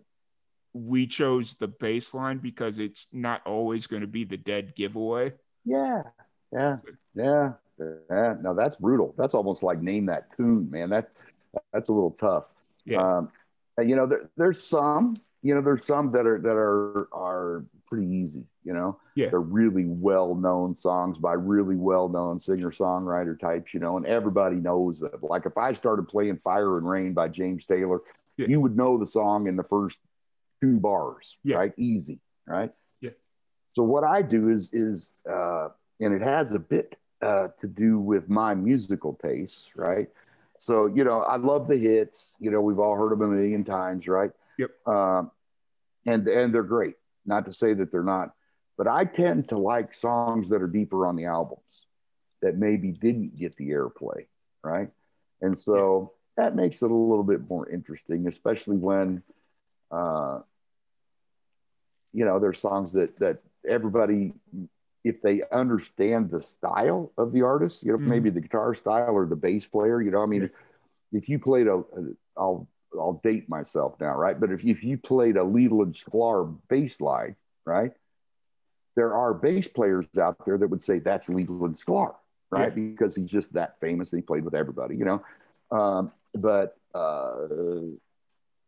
we chose the bassline because it's not always going to be the dead giveaway. Yeah yeah yeah yeah. No that's brutal. That's almost like name that tune man. That that's a little tough. Yeah. Um, you know there, there's some you know there's some that are that are are pretty easy. You know, yeah, they're really well known songs by really well known singer songwriter types. You know, and everybody knows them. Like if I started playing "Fire and Rain" by James Taylor, yeah. you would know the song in the first two bars, yeah. right? Easy, right? Yeah. So what I do is is uh, and it has a bit uh, to do with my musical tastes, right? So you know, I love the hits. You know, we've all heard them a million times, right? Yep. Um, and and they're great. Not to say that they're not, but I tend to like songs that are deeper on the albums that maybe didn't get the airplay, right? And so that makes it a little bit more interesting, especially when, uh, you know, there's songs that that everybody, if they understand the style of the artist, you know, mm-hmm. maybe the guitar style or the bass player, you know, I mean, yeah. if you played a, a I'll I'll date myself now, right? But if, if you played a Leland Sklar bass line, right? There are bass players out there that would say that's Leland Sklar, right? Yeah. Because he's just that famous and he played with everybody, you know. Um, but uh,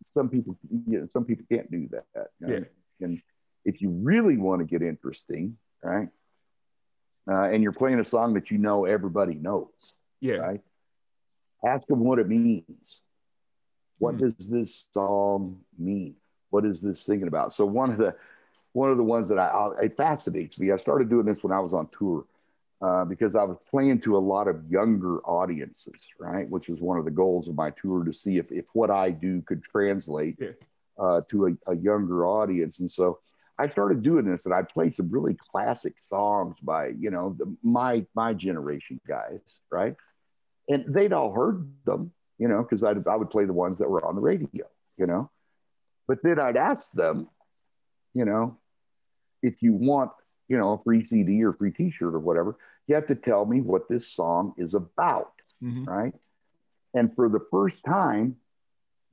some people, you know, some people can't do that. You know? Yeah. And if you really want to get interesting, right? Uh, and you're playing a song that you know everybody knows, yeah. right? Ask them what it means what mm. does this song mean? What is this singing about? So one of the one of the ones that I, I it fascinates me. I started doing this when I was on tour uh, because I was playing to a lot of younger audiences, right? Which was one of the goals of my tour to see if if what I do could translate yeah. uh, to a, a younger audience. And so I started doing this, and I played some really classic songs by you know the, my my generation guys, right? And they'd all heard them, you know, because I I would play the ones that were on the radio, you know. But then I'd ask them, you know, if you want, you know, a free CD or free T-shirt or whatever, you have to tell me what this song is about, mm-hmm. right? And for the first time,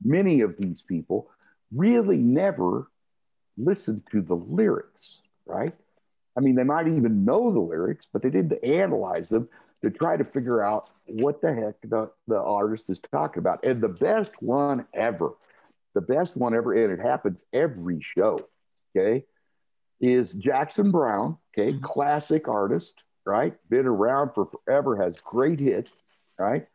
many of these people really never listened to the lyrics, right? I mean, they might even know the lyrics, but they didn't analyze them to try to figure out what the heck the, the artist is talking about. And the best one ever, the best one ever, and it happens every show, okay, is Jackson Browne, okay, mm-hmm. classic artist, right? Been around for forever, has great hits, right?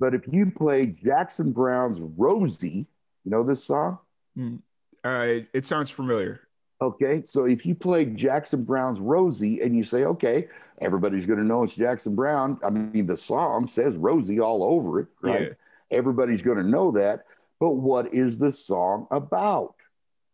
But if you play Jackson Browne's Rosie, you know this song? Mm. Uh, it sounds familiar. Okay, so if you play Jackson Browne's Rosie and you say, okay, everybody's going to know it's Jackson Browne. I mean, the song says Rosie all over it, right? Yeah. Everybody's going to know that. But what is the song about,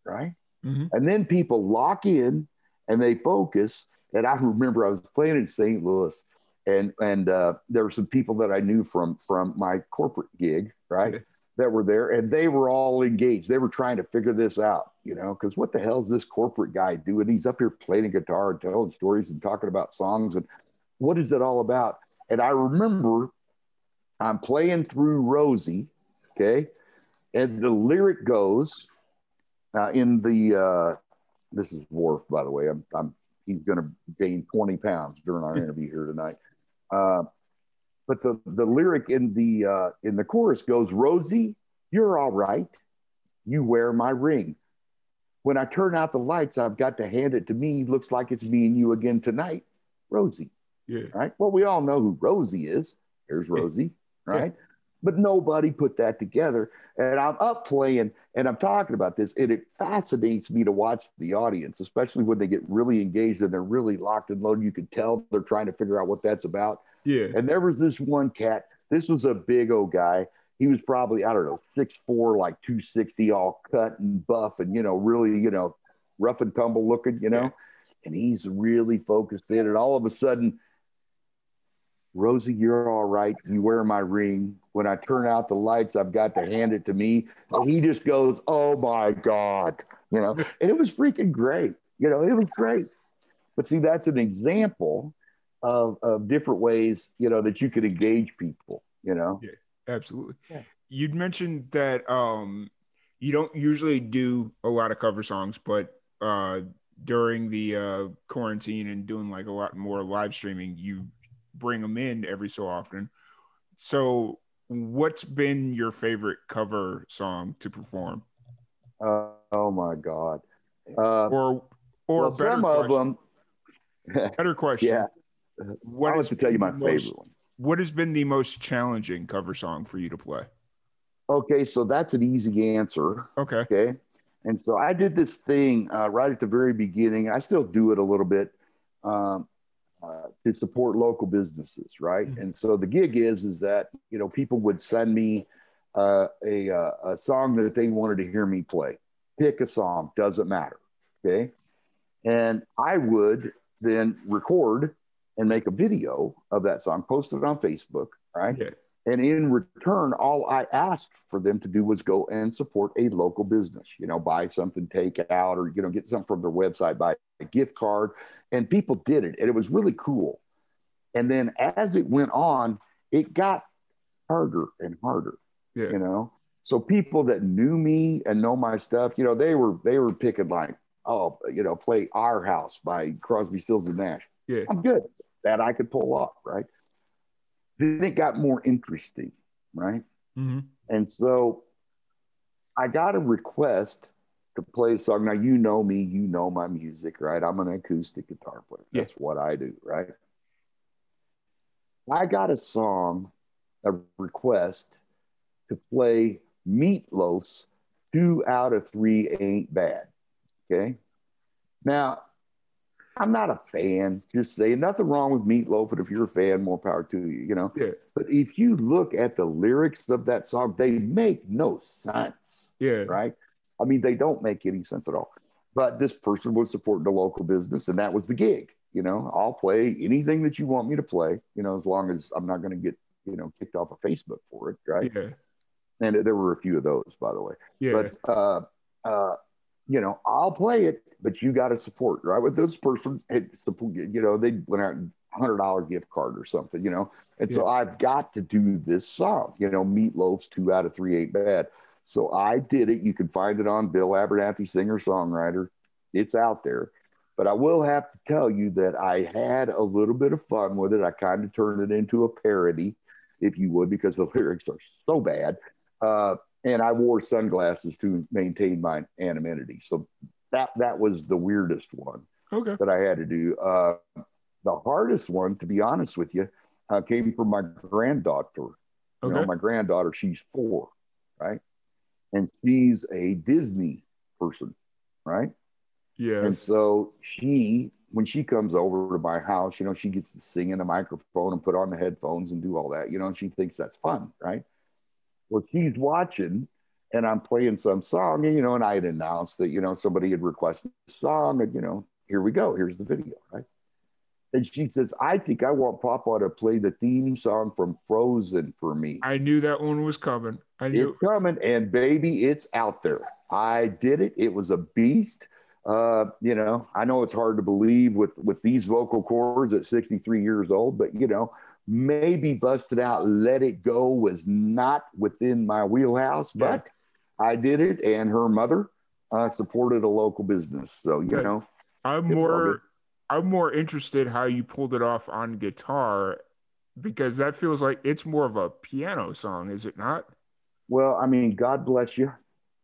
right? Mm-hmm. And then people lock in and they focus. And I remember I was playing in St. Louis, and and uh, there were some people that I knew from from my corporate gig, right? That were there and they were all engaged. They were trying to figure this out, you know, because what the hell is this corporate guy doing? He's up here playing guitar and telling stories and talking about songs and what is it all about? And I remember I'm playing through Rosie, okay, and the lyric goes uh, in the uh, this is Worf, by the way. I'm, I'm he's going to gain 20 pounds during our interview here tonight. Uh, but the the lyric in the uh, in the chorus goes, "Rosie, you're all right. You wear my ring. When I turn out the lights, I've got to hand it to me. Looks like it's me and you again tonight, Rosie." Yeah. Right. Well, we all know who Rosie is. Here's Rosie. Right. But nobody put that together. And I'm up playing and I'm talking about this, and it fascinates me to watch the audience, especially when they get really engaged and they're really locked and loaded. You can tell they're trying to figure out what that's about. Yeah. And there was this one cat. This was a big old guy. He was probably, I don't know, six four, like 260, all cut and buff and, you know, really, you know, rough and tumble looking, you know. Yeah. And he's really focused in. And all of a sudden, Rosie, you're all right. You wear my ring. When I turn out the lights, I've got to hand it to me. And he just goes, Oh my God. You know, and it was freaking great. You know, it was great. But see, that's an example of, of different ways, you know, that you could engage people, you know. Yeah, Absolutely. Yeah. You'd mentioned that um, you don't usually do a lot of cover songs, but uh, during the uh, quarantine and doing like a lot more live streaming, you bring them in every so often. So, what's been your favorite cover song to perform, Uh, oh my God. Uh, or or well, better some of them, better question? yeah. What I'll have to tell you my most- favorite one. What has been the most challenging cover song for you to play? Okay, so that's an easy answer. Okay. Okay. And so I did this thing uh, right at the very beginning. I still do it a little bit um, uh, to support local businesses, right? Mhm. And so the gig is is that you know people would send me uh, a uh, a song that they wanted to hear me play. Pick a song, doesn't matter. Okay. And I would then record and make a video of that song, post it on Facebook, right? Yeah. And in return, all I asked for them to do was go and support a local business, you know, buy something, take out, or, you know, get something from their website, buy a gift card. And people did it. And it was really cool. And then as it went on, it got harder and harder, Yeah. you know. So people that knew me and know my stuff, you know, they were they were picking like, oh, you know, play Our House by Crosby, Stills and Nash. Yeah. I'm good. That I could pull off, right? Then it got more interesting, right? hmm And so I got a request to play a song. Now, you know me, you know my music, right? I'm an acoustic guitar player. Yeah. That's what I do, right? I got a song, a request to play Meatloaf's Two Out of Three Ain't Bad. Okay. Now, I'm not a fan, just saying nothing wrong with Meatloaf, but if you're a fan, more power to you, you know. Yeah. But if you look at the lyrics of that song, they make no sense, Yeah. right? I mean, they don't make any sense at all. But this person was supporting the local business, and that was the gig. You know, I'll play anything that you want me to play, you know, as long as I'm not going to get, you know, kicked off of Facebook for it, right? Yeah. And there were a few of those, by the way. Yeah. But, uh, uh, you know, I'll play it, but you got to support, right? With this person, you know, they went out hundred dollar gift card or something, you know. And so I've got to do this song, you know, Meatloaf's two out of three ain't bad. So I did it. You can find it on Bill Abernathy, singer songwriter. It's out there. But I will have to tell you that I had a little bit of fun with it. I kind of turned it into a parody, if you would, because the lyrics are so bad. Uh, and I wore sunglasses to maintain my anonymity. So that that was the weirdest one okay. that I had to do. Uh, the hardest one, to be honest with you, uh, came from my granddaughter. You Okay. know, my granddaughter, she's four, right? And she's a Disney person, right? Yeah. And so she, when she comes over to my house, you know, she gets to sing in the microphone and put on the headphones and do all that, you know, and she thinks that's fun, right? Well, she's watching and I'm playing some song, and, you know, and I had announced that, you know, somebody had requested a song, and, you know, here we go, here's the video, right? And she says, I think I want Papa to play the theme song from Frozen for me. I knew that one was coming. I knew. It's coming, and baby, it's out there. I did it. It was a beast. Uh, you know, I know it's hard to believe with with these vocal cords at 63 years old, but you know, maybe busted out, let it go was not within my wheelhouse, Yeah. but I did it, and her mother uh, supported a local business. So you know, I'm more. I'm more interested how you pulled it off on guitar because that feels like it's more of a piano song, is it not? Well, I mean, God bless you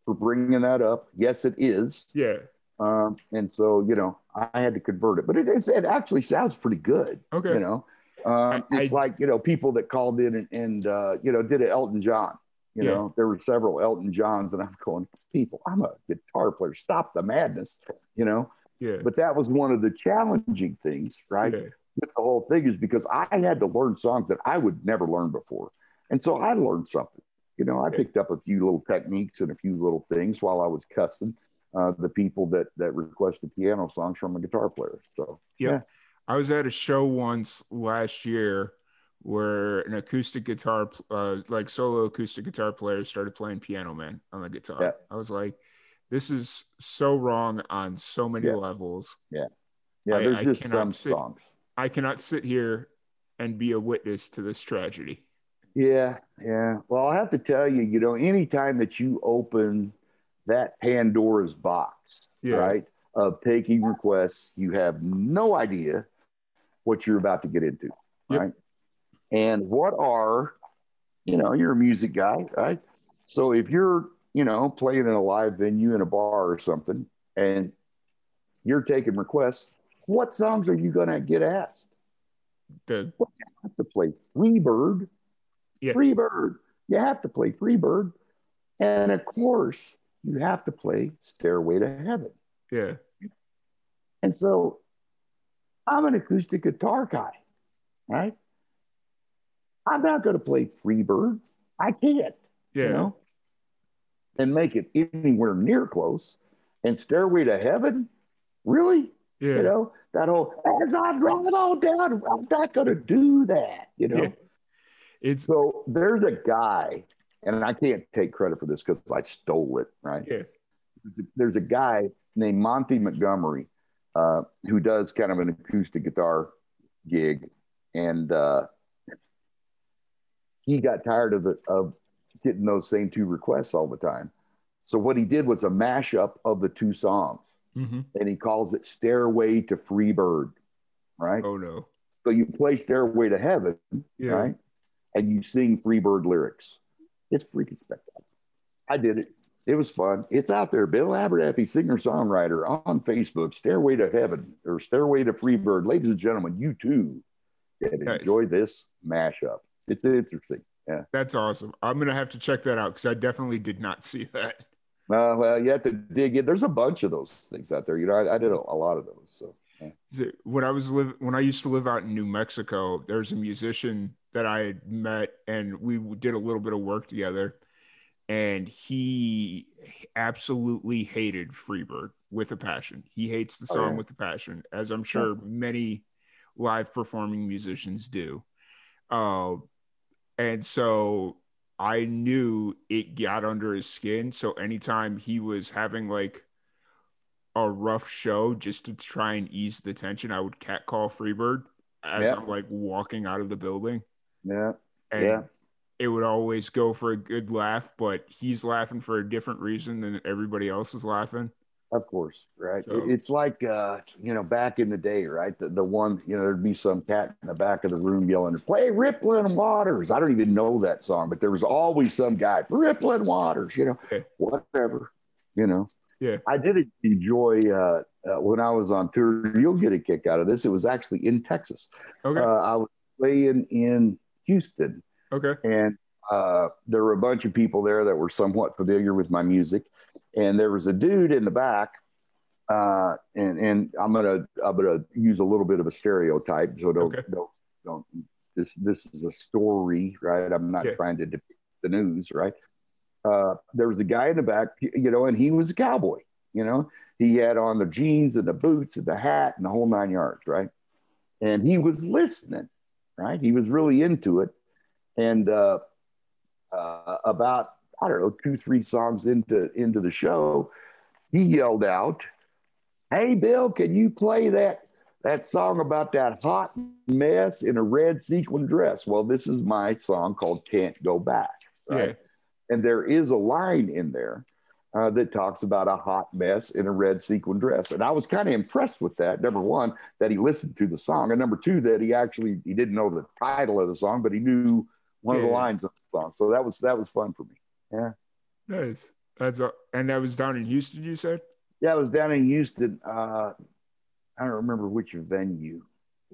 for bringing that up. Yes, it is. Yeah. Um, and so, you know, I had to convert it, but it, it's, it actually sounds pretty good. Okay. You know, um, it's I- like, you know, people that called in and, and uh, you know, did it Elton John. You Yeah. know, there were several Elton Johns, and I'm going, people, I'm a guitar player. Stop the madness, you know. Yeah. But that was one of the challenging things, right? Yeah. With the whole thing is because I had to learn songs that I would never learn before. And so I learned something. You know, I Yeah. picked up a few little techniques and a few little things while I was cussing uh, the people that that requested piano songs from a guitar player. So I was at a show once last year where an acoustic guitar, uh, like solo acoustic guitar player, started playing Piano Man on the guitar. Yeah. I was like, this is so wrong on so many Yeah. levels. yeah, I- there's I just cannot some sit- songs. I cannot sit here and be a witness to this tragedy. Yeah, yeah. Well, I have to tell you, you know, anytime that you open that Pandora's box, Yeah. right, of taking requests, you have no idea what you're about to get into, Yep. right? And what are, you know, you're a music guy, right? So if you're, you know, playing in a live venue in a bar or something, and you're taking requests, what songs are you going to get asked? The You have to play Freebird. Yeah. Freebird. You have to play Freebird. And of course, you have to play Stairway to Heaven. Yeah. And so I'm an acoustic guitar guy, right? I'm not going to play Freebird. I can't, Yeah. you know, and make it anywhere near close. And Stairway to Heaven, really? Yeah. You know, that whole, as I drive on down, I'm not going to do that, you know? Yeah. It's So there's a guy, and I can't take credit for this because I stole it, right? yeah. There's a, guy named Monty Montgomery uh, who does kind of an acoustic guitar gig, and uh, he got tired of it of getting those same two requests all the time. So what he did was a mashup of the two songs, hmm and he calls it "Stairway to Freebird," right? Oh no. So you play "Stairway to Heaven," Yeah. right? And you sing Freebird lyrics. It's freaking spectacular. I did it. It was fun. It's out there. Bill Abernathy, singer songwriter on Facebook, Stairway to Heaven or Stairway to Freebird. Ladies and gentlemen, you too can Nice. enjoy this mashup. It's interesting. Yeah. That's awesome. I'm gonna have to check that out because I definitely did not see that. Uh, well, you have to dig in. There's a bunch of those things out there. You know, I, I did a, a lot of those. So it- When I was live when I used to live out in New Mexico, there's a musician that I had met and we did a little bit of work together. And he absolutely hated Freebird with a passion. He hates the Oh, song yeah. with a passion, as I'm sure many live performing musicians do. Uh, and so I knew it got under his skin. So anytime he was having like a rough show just to try and ease the tension, I would catcall Freebird as Yeah. I'm like walking out of the building. yeah, And yeah. It would always go for a good laugh, but he's laughing for a different reason than everybody else is laughing. Of course, right. So- It's like uh, you know, back in the day, right? The the one, you know, there'd be some cat in the back of the room yelling, "Play Rippling Waters." I don't even know that song, but there was always some guy, Rippling Waters, you know, Okay. whatever, you know. Yeah. I did enjoy uh, uh, when I was on tour. You'll get a kick out of this. It was actually in Texas. Okay. Uh, I was playing in Houston, okay. and uh, there were a bunch of people there that were somewhat familiar with my music, and there was a dude in the back, uh, and and I'm gonna I'm gonna use a little bit of a stereotype, so don't Okay. don't don't. This this is a story, right? I'm not Yeah. trying to depict the news, right? Uh, there was a guy in the back, you know, and he was a cowboy. You know, he had on the jeans and the boots and the hat and the whole nine yards, right? And he was listening, right? He was really into it. And uh, uh, about I don't know two three songs into into the show, he yelled out, "Hey Bill, can you play that that song about that hot mess in a red sequin dress?" Well, this is my song called "Can't Go Back," right? Yeah. And there is a line in there uh, that talks about a hot mess in a red sequin dress. And I was kind of impressed with that. Number one, that he listened to the song, and number two, that he actually he didn't know the title of the song, but he knew one yeah. of the lines of the song. So that was that was fun for me. Yeah. Nice. That's a, and that was down in Houston. You said. Yeah, it was down in Houston. Uh, I don't remember which venue,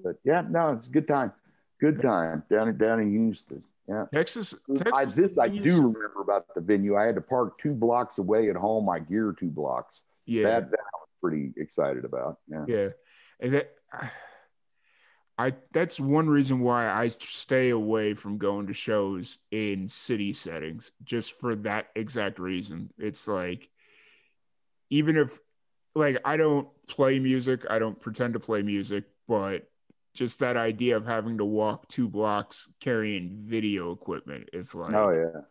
but yeah, no, it's a good time. Good time down in down in Houston. Yeah. Texas. Texas I, this I do remember about the venue. I had to park two blocks away at home. My gear two blocks. Yeah. That, that I was pretty excited about. Yeah. Yeah. And that, I that's one reason why I stay away from going to shows in city settings, just for that exact reason. It's like, even if, like, I don't play music, I don't pretend to play music, but just that idea of having to walk two blocks carrying video equipment. It's like, oh yeah,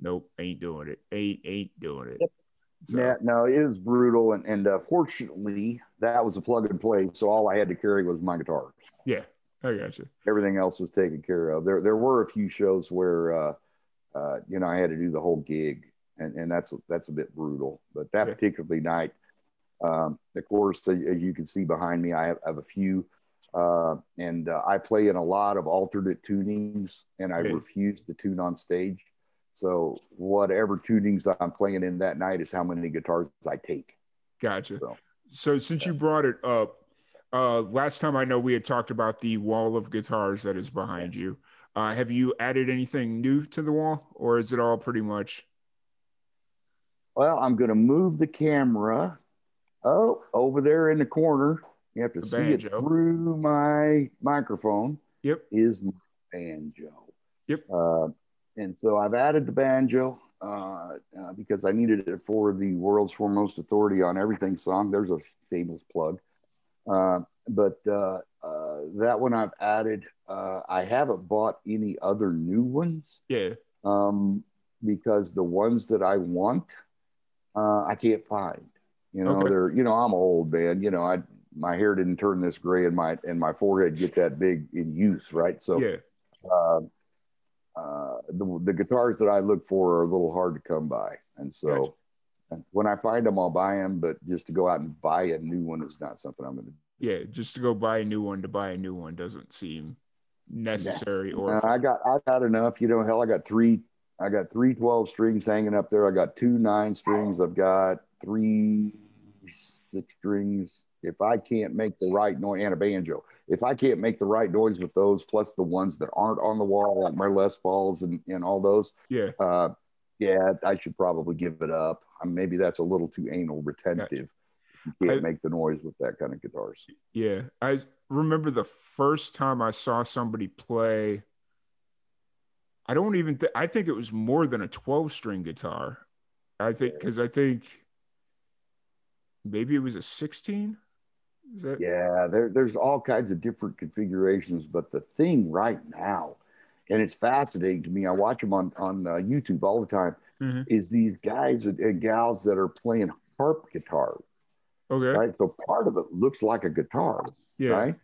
nope, ain't doing it. Ain't ain't doing it. Yep. So. Yeah, no, it was brutal, and and uh, fortunately, that was a plug and play. So all I had to carry was my guitar. Yeah, I got you. Everything else was taken care of. There there were a few shows where, uh, uh, you know, I had to do the whole gig, and and that's that's a bit brutal. But that yeah. particular night, um, of course, as you can see behind me, I have, I have a few uh, and uh, I play in a lot of alternate tunings, and I okay. refuse to tune on stage. So whatever tunings I'm playing in that night is how many guitars I take. Gotcha. So, so since you brought it up, uh, last time I know we had talked about the wall of guitars that is behind you. Uh, have you added anything new to the wall, or is it all pretty much? Well, I'm going to move the camera. Oh, over there in the corner you have to the see banjo. it through my microphone. Yep. Is my banjo. Yep. Uh, and so I've added the banjo uh, uh, because I needed it for the world's foremost authority on everything song. There's a Stables plug. Uh, but uh, uh, that one I've added. Uh I haven't bought any other new ones. Yeah. Um, because the ones that I want, uh I can't find. You know, okay. they're you know I'm old man. You know, I my hair didn't turn this gray and my and my forehead get that big in use, right? So yeah. Uh, the, the guitars that I look for are a little hard to come by, and so gotcha. when I find them, I'll buy them. But just to go out and buy a new one is not something I'm going to. Yeah, just to go buy a new one to buy a new one doesn't seem necessary. Yeah. Or uh, I got I got enough. You know, hell, I got three. I got three 12 strings hanging up there. I got two nine strings. I've got three six strings if I can't make the right noise and a banjo, if I can't make the right noise with those, plus the ones that aren't on the wall, like my Les Pauls and, and all those, yeah, uh, yeah, I should probably give it up. Um, maybe that's a little too anal retentive. You can't I, make the noise with that kind of guitars. Yeah, I remember the first time I saw somebody play. I don't even. Th- I think it was more than a twelve string guitar. I think because I think maybe it was a sixteen. That- yeah, there, there's all kinds of different configurations, but the thing right now, and it's fascinating to me. I watch them on on uh, YouTube all the time. Mm-hmm. Is these guys and gals that are playing harp guitars? Okay. Right. So part of it looks like a guitar. Yeah. Right.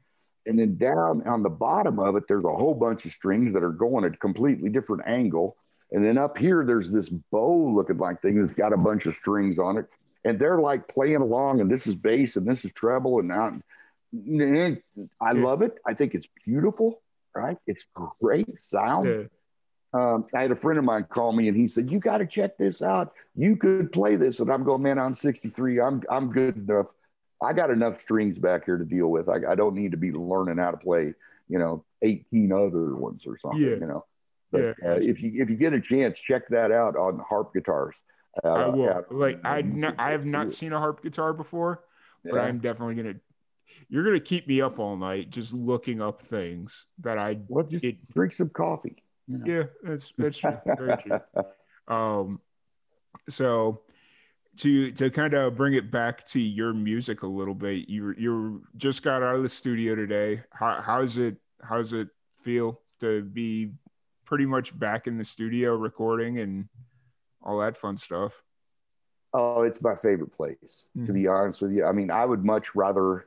And then down on the bottom of it, there's a whole bunch of strings that are going at a completely different angle. And then up here, there's this bow looking like thing that's got a bunch of strings on it and they're like playing along, and this is bass and this is treble, and now I love it. I think it's beautiful, right? It's great sound. Yeah. Um, I had a friend of mine call me and he said, "You got to check this out. You could play this." And I'm going, "Man, I'm 63. I'm I'm good enough. I got enough strings back here to deal with. I, I don't need to be learning how to play, you know, 18 other ones or something. Yeah. You know." But yeah. uh, if you if you get a chance, check that out on harp guitars. Uh, I will. Yeah. Like I, I have not seen a harp guitar before, but yeah. I'm definitely gonna. You're gonna keep me up all night just looking up things that I. Well, just it, drink some coffee. You know? Yeah, that's that's true. Very true. Um, so to to kind of bring it back to your music a little bit, you you just got out of the studio today. How how's it how's it feel to be pretty much back in the studio recording and all that fun stuff. Oh, it's my favorite place, mm-hmm. to be honest with you. I mean, I would much rather.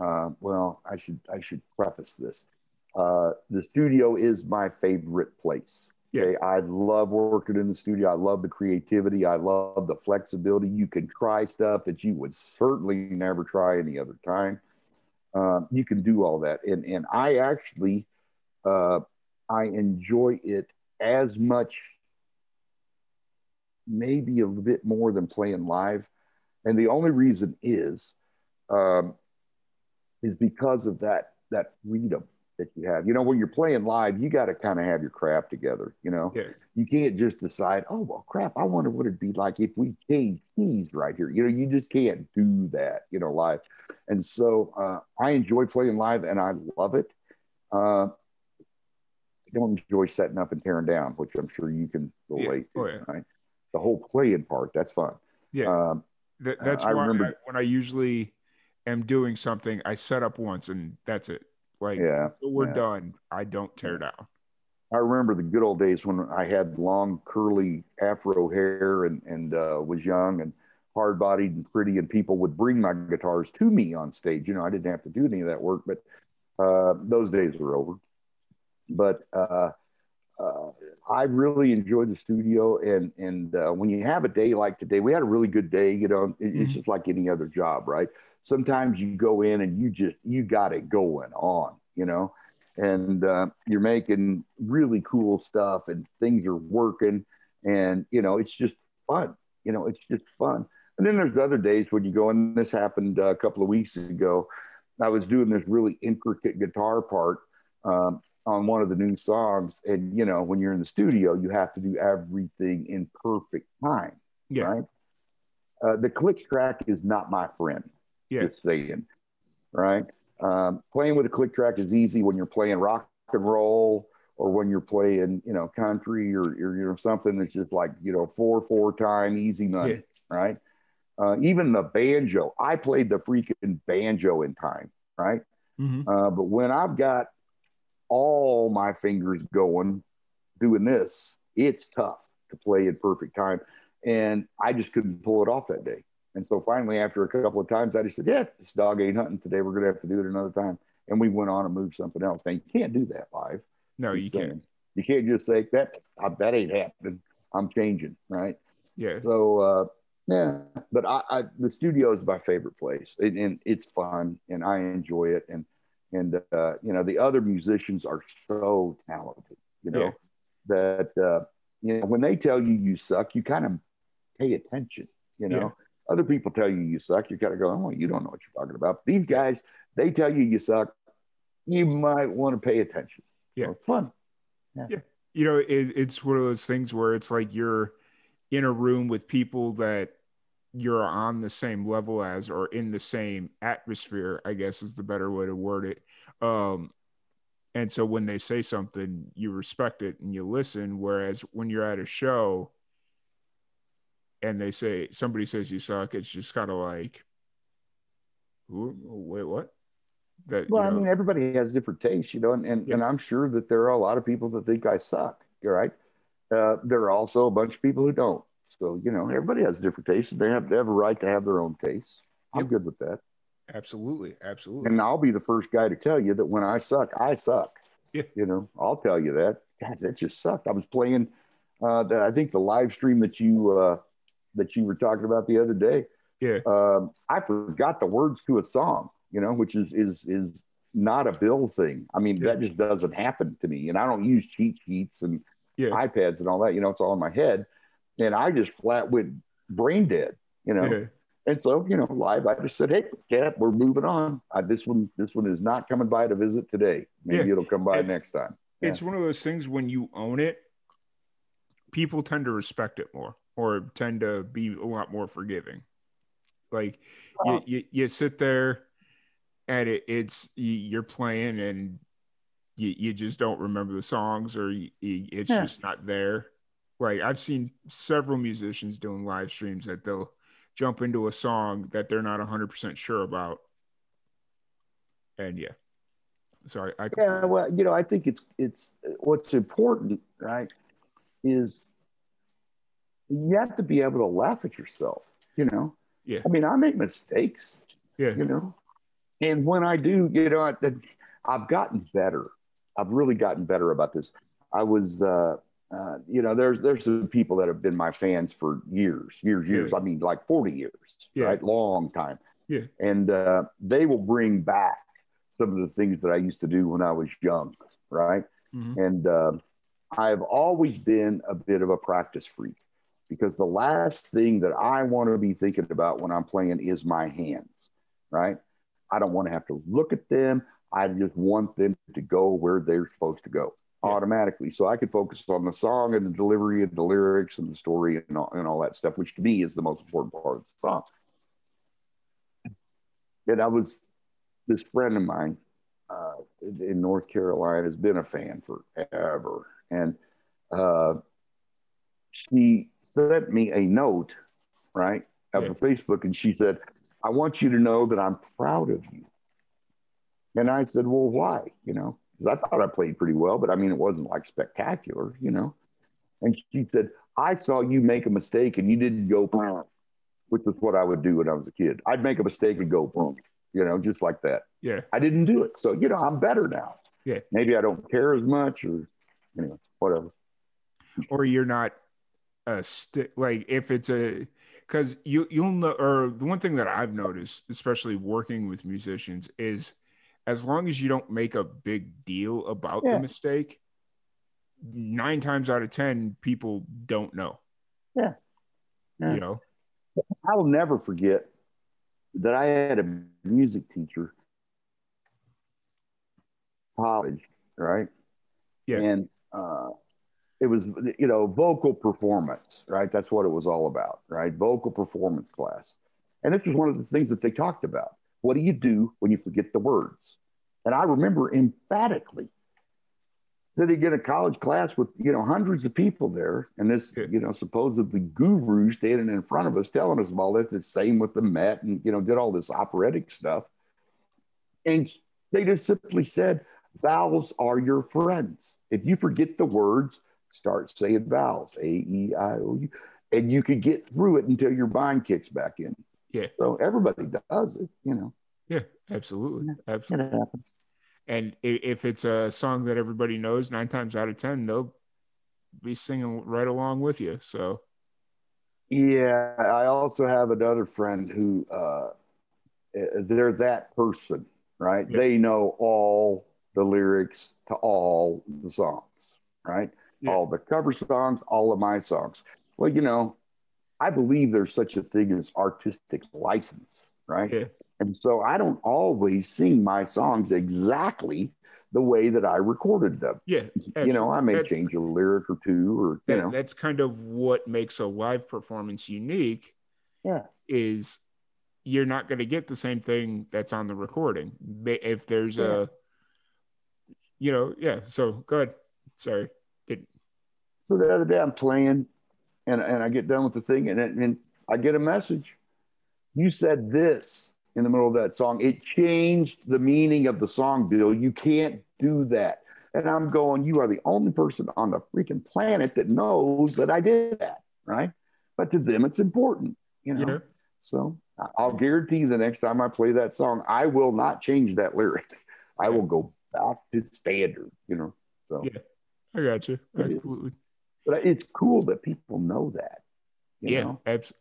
Uh, well, I should I should preface this. Uh, the studio is my favorite place. Yeah. I love working in the studio. I love the creativity. I love the flexibility. You can try stuff that you would certainly never try any other time. Um, you can do all that. And, and I actually, uh, I enjoy it as much, maybe a bit more than playing live. And the only reason is, um, is because of that, that freedom that you have. You know, when you're playing live, you got to kind of have your crap together. You know, Yeah. you can't just decide, oh well, crap. I wonder what it'd be like if we changed keys right here. You know, you just can't do that. You know, live. And so uh, I enjoy playing live, and I love it. Uh, I don't enjoy setting up and tearing down, which I'm sure you can Yeah. relate Oh, to. yeah. Right? The whole playing part, that's fun. Yeah. Um, That, that's I why remember- I, when I usually am doing something, I set up once and that's it. Like yeah. we're yeah. done, I don't tear down. I remember the good old days when I had long, curly afro hair and, and uh, was young and hard bodied and pretty, and people would bring my guitars to me on stage. You know, I didn't have to do any of that work, but uh, those days were over. But uh, uh, I really enjoyed the studio, and and uh, when you have a day like today, we had a really good day. You know, it, it's Mhm. just like any other job, right? Sometimes you go in and you just you got it going on, you know, and uh, you're making really cool stuff, and things are working, and you know, it's just fun. You know, it's just fun. And then there's other days when you go, and this happened uh, a couple of weeks ago. I was doing this really intricate guitar part um, on one of the new songs, and you know, when you're in the studio, you have to do everything in perfect time, Yeah. right? Uh, the click track is not my friend. Yeah. Just saying, right? Um, playing with a click track is easy when you're playing rock and roll or when you're playing, you know, country or, or you know something that's just like you know four four time easy money, Yeah. right? Uh, even the banjo, I played the freaking banjo in time, right? Mhm. Uh, but when I've got all my fingers going doing this, it's tough to play in perfect time. And I just couldn't pull it off that day. And so finally, after a couple of times, I just said, Yeah, this dog ain't hunting today. We're going to have to do it another time. And we went on and moved something else. Now, you can't do that live. No, you can't. You can't just say, That, that ain't happening. I'm changing, right? Yeah. So, uh, yeah, but I, I the studio is my favorite place, and, and it's fun, and I enjoy it, and and uh, you know the other musicians are so talented, you know, Yeah. that uh, you know when they tell you you suck, you kind of pay attention, you know. Yeah. Other people tell you you suck, you kind of go, oh, you don't know what you're talking about. These guys, they tell you you suck, you might want to pay attention. Yeah. So it's fun. you know, it, it's one of those things where it's like you're in a room with people that you're on the same level as or in the same atmosphere, I guess is the better way to word it. Um, and so when they say something, you respect it and you listen. Whereas when you're at a show and they say somebody says you suck, it's just kind of like, "Who- wait, what? That you Well, I mean, everybody has different tastes, you know, and, and, Yeah. and I'm sure that there are a lot of people that think I suck. You're right. Uh, there are also a bunch of people who don't. So, you know, everybody has different tastes. They have, they have a right to have their own tastes. I'm Yep. good with that. absolutely, absolutely. And I'll be the first guy to tell you that when I suck, I suck. Yeah. You know, I'll tell you that. God, that just sucked. I was playing, uh, the, I think the live stream that you, uh, that you were talking about the other day. Yeah. Um, I forgot the words to a song, you know, which is, is, is not a bill thing. I mean, Yeah. that just doesn't happen to me. And I don't use cheat sheets and Yeah. iPads and all that, you know, it's all in my head. And I just flat went brain dead, you know? Yeah. And so, you know, live, I just said, "Hey, Cat, we're moving on. Uh, this one, this one is not coming by to visit today. Maybe Yeah. it'll come by And- next time." Yeah. it's one of those things when you own it, people tend to respect it more or tend to be a lot more forgiving. Like you, Oh. you, you sit there and it, it's you, you're playing and you, you just don't remember the songs or you, you- it's Yeah. just not there. Like I've seen several musicians doing live streams that they'll jump into a song that they're not 100% sure about. And yeah. Sorry, I Yeah, well, you know, I think it's it's what's important, right? Is you have to be able to laugh at yourself. You know, Yeah. I mean, I make mistakes. yeah. You know, and when I do, you know, I, I've gotten better. I've really gotten better about this. I was uh, uh, you know, there's there's some people that have been my fans for years, years, years. Yeah. I mean, like 40 years, Yeah. right? Long time. Yeah. And uh, they will bring back some of the things that I used to do when I was young, right? Mhm. And uh, I've always been a bit of a practice freak because the last thing that I want to be thinking about when I'm playing is my hands, right? I don't want to have to look at them. I just want them to go where they're supposed to go. Automatically. So I could focus on the song and the delivery and the lyrics and the story and all, and all that stuff, which to me is the most important part of the song. And I was, this friend of mine uh, in, North Carolina has been a fan forever. And uh, she sent me a note, right, of Yeah. Facebook, and she said, I want you to know that I'm proud of you. And I said, Well, why? You know, because I thought I played pretty well, but I mean, it wasn't like spectacular, you know. And she said, I saw you make a mistake and you didn't go, which was what I would do when I was a kid. I'd make a mistake and go, boom, you know, just like that. Yeah. I didn't do it. So, you know, I'm better now. Yeah. Maybe I don't care as much or anyway, whatever. or you're not a st- like if it's a because you you'll know or the one thing that I've noticed, especially working with musicians, is as long as you don't make a big deal about Yeah. the mistake, nine times out of ten people don't know. Yeah. Yeah. You know. I will never forget that I had a music teacher, college, right? Yeah. And uh, it was, you know, vocal performance, right? That's what it was all about, right? Vocal performance class. And this was one of the things that they talked about. What do you do when you forget the words? And I remember emphatically sitting in a college class with, you know, hundreds of people there, and this, you know, supposedly guru standing in front of us telling us about this. The same with the Met and, you know, did all this operatic stuff. And they just simply said, vowels are your friends. If you forget the words, start saying vowels, A, E, I, O, U, and you could get through it until your mind kicks back in. Yeah. So everybody does it, you know, Yeah. Absolutely. it Absolutely. happens. And if it's a song that everybody knows, nine times out of ten they'll be singing right along with you. So Yeah, I also have another friend who uh, they're that person, right? Yeah. They know all the lyrics to all the songs, right? Yeah. All the cover songs, all of my songs. Well, you know, I believe there's such a thing as artistic license, right? Yeah. And so I don't always sing my songs exactly the way that I recorded them. yeah, You know, I may That's- change a lyric or two, or you know, that's kind of what makes a live performance unique yeah. is you're not going to get the same thing that's on the recording Ba- if there's Yeah. a you know yeah so go ahead sorry Did, So the other day I'm playing and, and I get done with the thing and, and I get a message. You said this in the middle of that song. It changed the meaning of the song, Bill. You can't do that. And I'm going, you are the only person on the freaking planet that knows that I did that, right? But to them, it's important, you know? know So I'll guarantee you the next time I play that song, I will not change that lyric. I will go back to standard, you know? So. Yeah. i got you absolutely But it's cool that people know that. You yeah know? abs-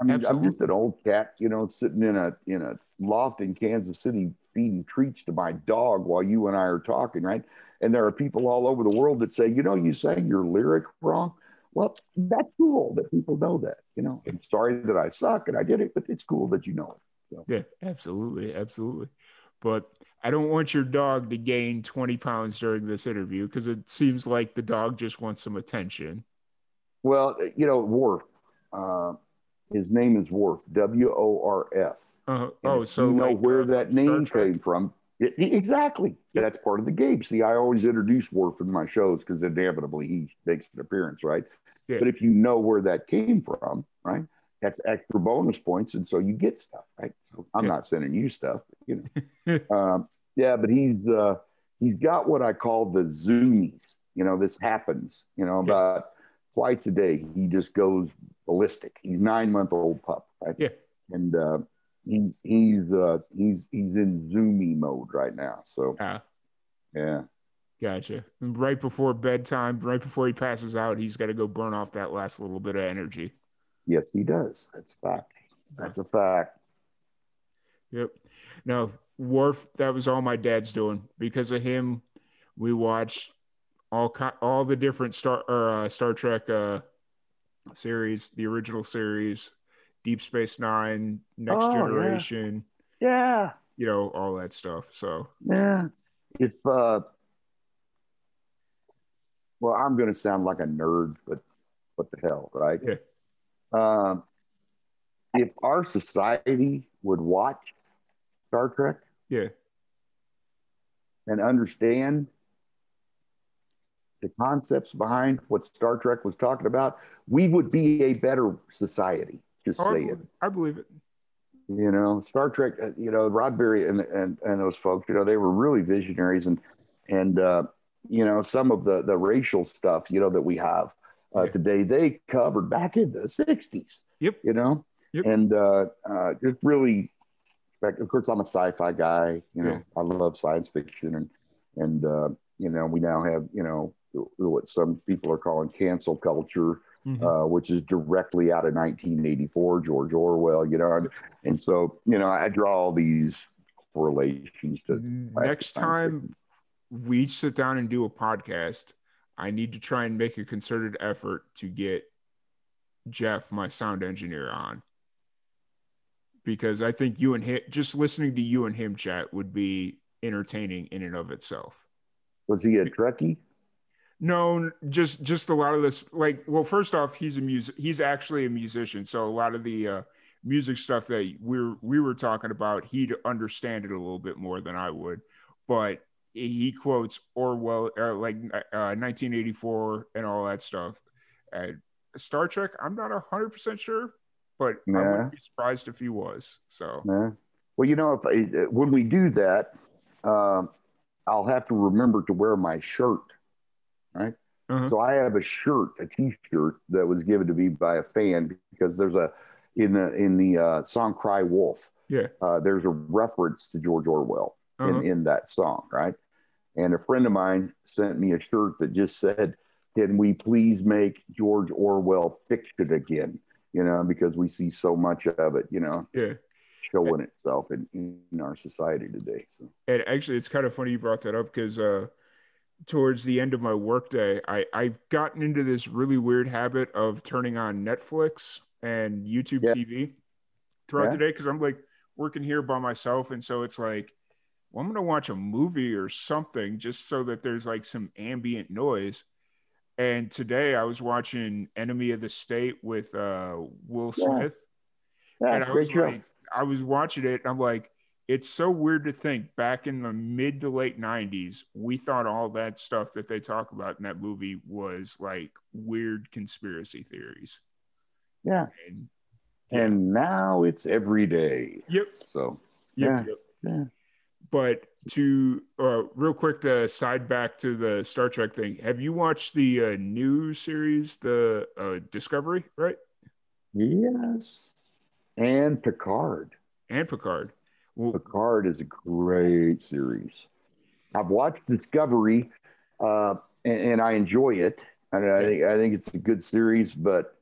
I mean, I'm just an old cat, you know, sitting in a in a loft in Kansas City feeding treats to my dog while you and I are talking, right? And there are people all over the world that say, you know, you sang your lyric wrong. Well, that's cool that people know that. You know, I'm sorry that I suck and I did it, but it's cool that you know it. yeah absolutely absolutely but i don't want your dog to gain 20 pounds during this interview because it seems like the dog just wants some attention Well, you know, Worf. Uh, his name is Worf. W O R F. uh, oh so you know like, where uh, that name came from. It- exactly. Yeah. That's part of the game. See, I always introduce Worf in my shows because inevitably he makes an appearance, right? Yeah. But if you know where that came from, right, that's extra bonus points, and so you get stuff, right? So I'm Yeah. not sending you stuff, but, you know. um, yeah, but he's uh, he's got what I call the zoomies. You know, this happens. You know, Yeah. about twice a day he just goes ballistic. He's nine month old pup, right? Yeah. and uh, he he's uh, he's he's in zoomy mode right now. So Ah, yeah, Gotcha. Right before bedtime, right before he passes out, he's got to go burn off that last little bit of energy. Yes, he does. That's a fact. That's a fact. Yep. Now, Worf. That was all my dad's doing. Because of him, we watched all all the different Star or uh, Star Trek uh, series, the original series, Deep Space Nine, Next oh, Generation. Yeah. yeah. You know all that stuff. So yeah, if uh, well, I'm going to sound like a nerd, but what the hell, right? Yeah. Um, if our society would watch Star Trek, yeah, and understand the concepts behind what Star Trek was talking about, we would be a better society. Just oh, say it. I believe it. You know, Star Trek. Uh, you know, Roddenberry and and and those folks. You know, they were really visionaries, and and uh, you know some of the the racial stuff. You know that we have uh, today. They covered back in the '60s. Yep. You know, yep. and uh, uh, it really. Of course, I'm a sci-fi guy. You know, yeah. I love science fiction, and and uh, you know, we now have you know what some people are calling cancel culture, mm-hmm. uh, which is directly out of 1984, George Orwell, you know. And, and so, you know, I draw all these correlations to next time we sit down and do a podcast. I need to try and make a concerted effort to get Jeff, my sound engineer, on because I think you and him, just listening to you and him chat would be entertaining in and of itself. Was he a Trekkie? No, just just a lot of this. Like, well, first off, he's a music. He's actually a musician, so a lot of the uh, music stuff that we are we were talking about, he'd understand it a little bit more than I would. But he quotes Orwell, uh, like uh, 1984 and all that stuff. Uh, Star Trek, I'm not hundred percent sure, but nah. I wouldn't be surprised if he was. So, nah. well, you know, if I, when we do that, um, I'll have to remember to wear my shirt right? Uh-huh. So I have a shirt, a T-shirt that was given to me by a fan because there's a in the in the uh, song "Cry Wolf." Yeah, uh, there's a reference to George Orwell uh-huh. in in that song, right? And a friend of mine sent me a shirt that just said, "Can we please make George Orwell fiction again?" You know, because we see so much of it, you know. Yeah. Showing itself in, in our society today. So. And actually, it's kind of funny you brought that up because uh, towards the end of my workday, I, I've gotten into this really weird habit of turning on Netflix and YouTube yeah. TV throughout yeah. the day because I'm like working here by myself. And so it's like, well, I'm going to watch a movie or something just so that there's like some ambient noise. And today I was watching Enemy of the State with uh, Will Smith. Yeah. and I was like, I was watching it and I'm like, it's so weird to think back in the mid to late 90s we thought all that stuff that they talk about in that movie was like weird conspiracy theories yeah and, yeah. and now it's every day yep so yep, yeah. Yep. yeah but to uh, real quick to side back to the star trek thing have you watched the uh, new series the uh, discovery right yes and picard and picard well, Picard is a great series. I've watched Discovery, uh, and, and, I enjoy it. And I think I think it's a good series. But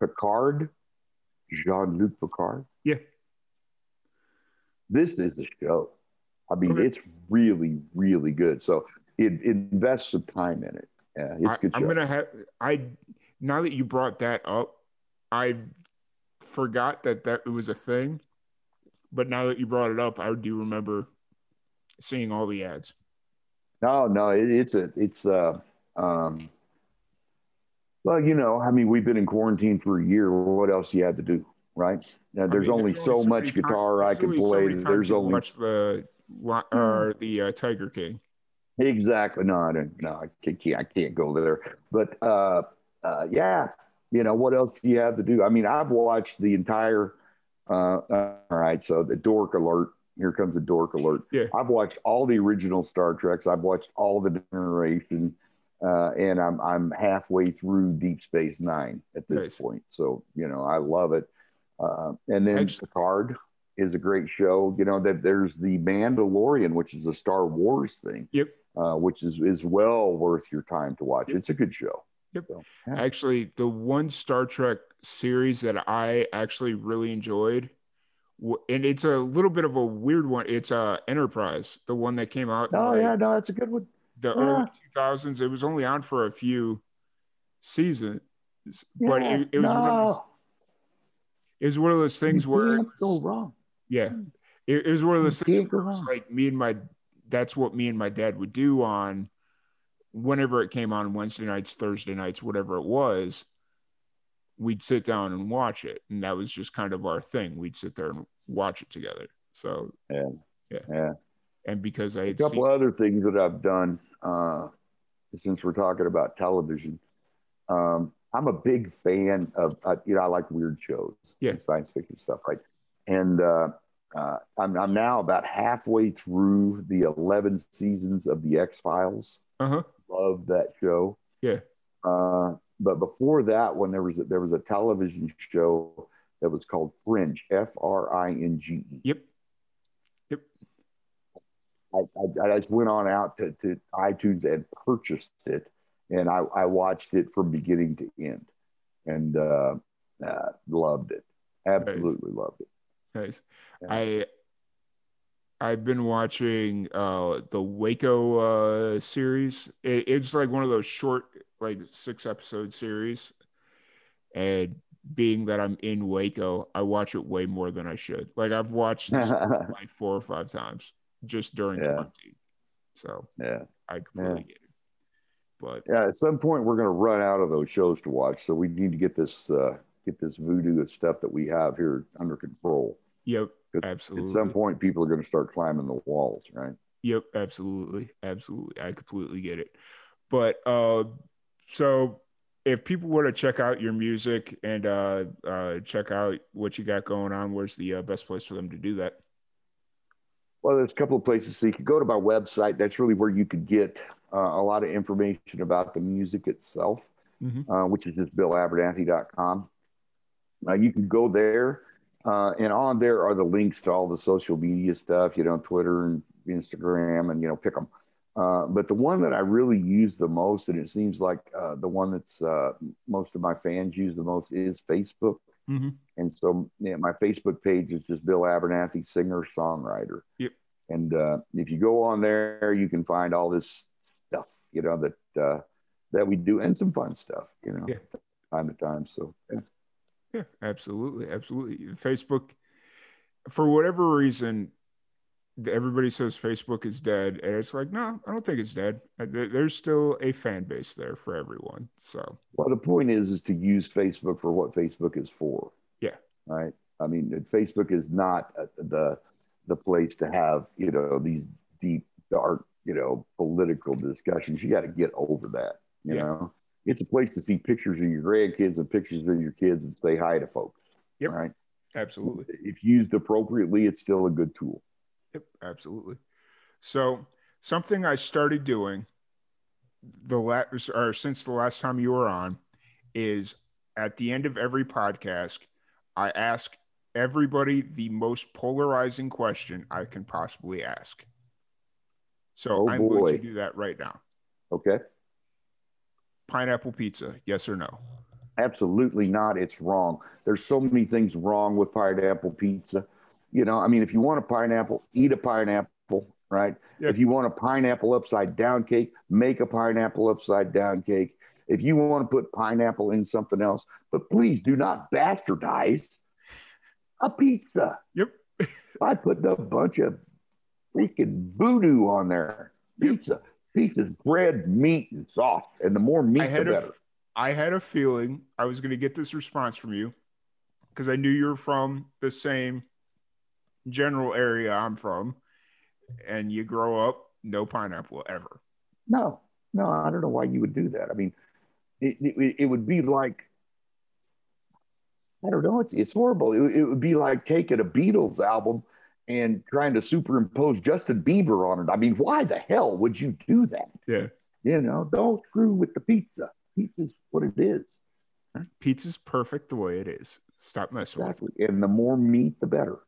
Picard, Jean Luc Picard, yeah, this is a show. I mean, okay. it's really, really good. So it, it invests some time in it. Yeah, it's good. I, am gonna have I now that you brought that up, I forgot that that was a thing but now that you brought it up, I do remember seeing all the ads. No, no, it, it's a, it's uh, um, well, you know, I mean, we've been in quarantine for a year. What else you had to do, right? Now, there's, I mean, only there's, only so, much guitar I can play. So there's only watch the or the uh, Tiger King. Exactly. No, I don't. No, I can't. I can't go there. But uh, uh, yeah, you know, what else do you have to do? I mean, I've watched the entire uh, all right. So the dork alert. Here comes the dork alert. Yeah. I've watched all the original Star Treks. I've watched all the generation, uh, and I'm I'm halfway through Deep Space Nine at this nice. point. So you know I love it. Uh, and then Actually, Picard is a great show. You know that there's the Mandalorian, which is a Star Wars thing. Yep. uh, which is is well worth your time to watch. It's a good show. Yep. So, yeah. Actually, the one Star Trek series that I actually really enjoyed, and it's a little bit of a weird one. It's uh Enterprise, the one that came out. Oh like, yeah, no, that's a good one. the Yeah. early two thousands. It was only on for a few seasons, but it, it was one of those, it was one of those things you where go wrong. Yeah, it, it was one of those things where like me and my that's what me and my dad would do on whenever it came on Wednesday nights, Thursday nights, whatever it was. We'd sit down and watch it, and that was just kind of our thing. We'd sit there and watch it together. So, Yeah, Yeah. yeah. and because I A couple seen, other things that I've done uh, since we're talking about television. Um, I'm a big fan of, uh, you know, I like weird shows, Yeah. science fiction stuff, right? And uh, uh, I'm, I'm now about halfway through the 11 seasons of the X Files. uh huh, Love that show. Yeah. Uh, but before that one, there was a, there was a television show that was called Fringe, F R I N G E. yep, I, I, I just went on out to, to iTunes and purchased it, and I, I watched it from beginning to end, and uh, uh, loved it. Absolutely loved it. Nice. Yeah. I I've been watching uh the Waco uh series. It, it's like one of those short, like six episode series, and being that I'm in Waco, I watch it way more than I should. Like I've watched this like four or five times just during Yeah. quarantine. So yeah, I completely get it. But yeah. At some point, we're going to run out of those shows to watch, so we need to get this uh, get this voodoo of stuff that we have here under control. Yep, Absolutely. At some point, people are going to start climbing the walls, right? Yep, absolutely. Absolutely. I completely get it. But uh so if people were to check out your music and uh uh check out what you got going on, where's the uh, best place for them to do that? Well, there's a couple of places. So you could go to my website. That's really where you could get uh, a lot of information about the music itself, Mhm. uh, which is just billabernathy.com. Uh, you can go there, uh, and on there are the links to all the social media stuff, you know, Twitter and Instagram, and, you know, pick them. Uh, but the one that I really use the most, and it seems like uh, the one that's uh, most of my fans use the most, is Facebook. Mhm. And so yeah, my Facebook page is just Bill Abernathy, singer songwriter. Yep. And uh, if you go on there, you can find all this stuff, you know, that uh, that we do, and some fun stuff, you know, Yeah. time to time. So yeah. Yeah, absolutely, absolutely. Facebook, for whatever reason, everybody says Facebook is dead, and it's like, no, I don't think it's dead. Uh, There's still a fan base there for everyone. So Well, the point is, is to use Facebook for what Facebook is for. Yeah. Right. I mean, Facebook is not uh, the the place to have you know these deep, dark, you know, political discussions. You got to get over that. You Yeah. know, it's a place to see pictures of your grandkids and pictures of your kids and say hi to folks. Yep. Right. absolutely. If used appropriately, it's still a good tool. Yep, absolutely. So something I started doing the last or since the last time you were on is at the end of every podcast, I ask everybody the most polarizing question I can possibly ask. So Oh, I'm going to do that right now. Okay. Pineapple pizza, yes or no? Absolutely not. It's wrong. There's so many things wrong with pineapple pizza. You know, I mean, if you want a pineapple, eat a pineapple, right? Yeah. If you want a pineapple upside down cake, make a pineapple upside down cake. If you want to put pineapple in something else, but please do not bastardize a pizza Yep. by putting a bunch of freaking voodoo on there. Pizza. Pizza's bread, meat, and sauce. And the more meat, the better. a I had a feeling I was going to get this response from you because I knew you were from the same general area I'm from, and you grow up no pineapple ever. No, no, I don't know why you would do that. I mean, it, it, it would be like, I don't know, it's, it's horrible. It, it would be like taking a Beatles album and trying to superimpose Justin Bieber on it. I mean, why the hell would you do that? Yeah, You know, don't screw with the pizza. Pizza's what it is. pizza's perfect the way it is. Stop messing with Exactly. And the more meat, the better.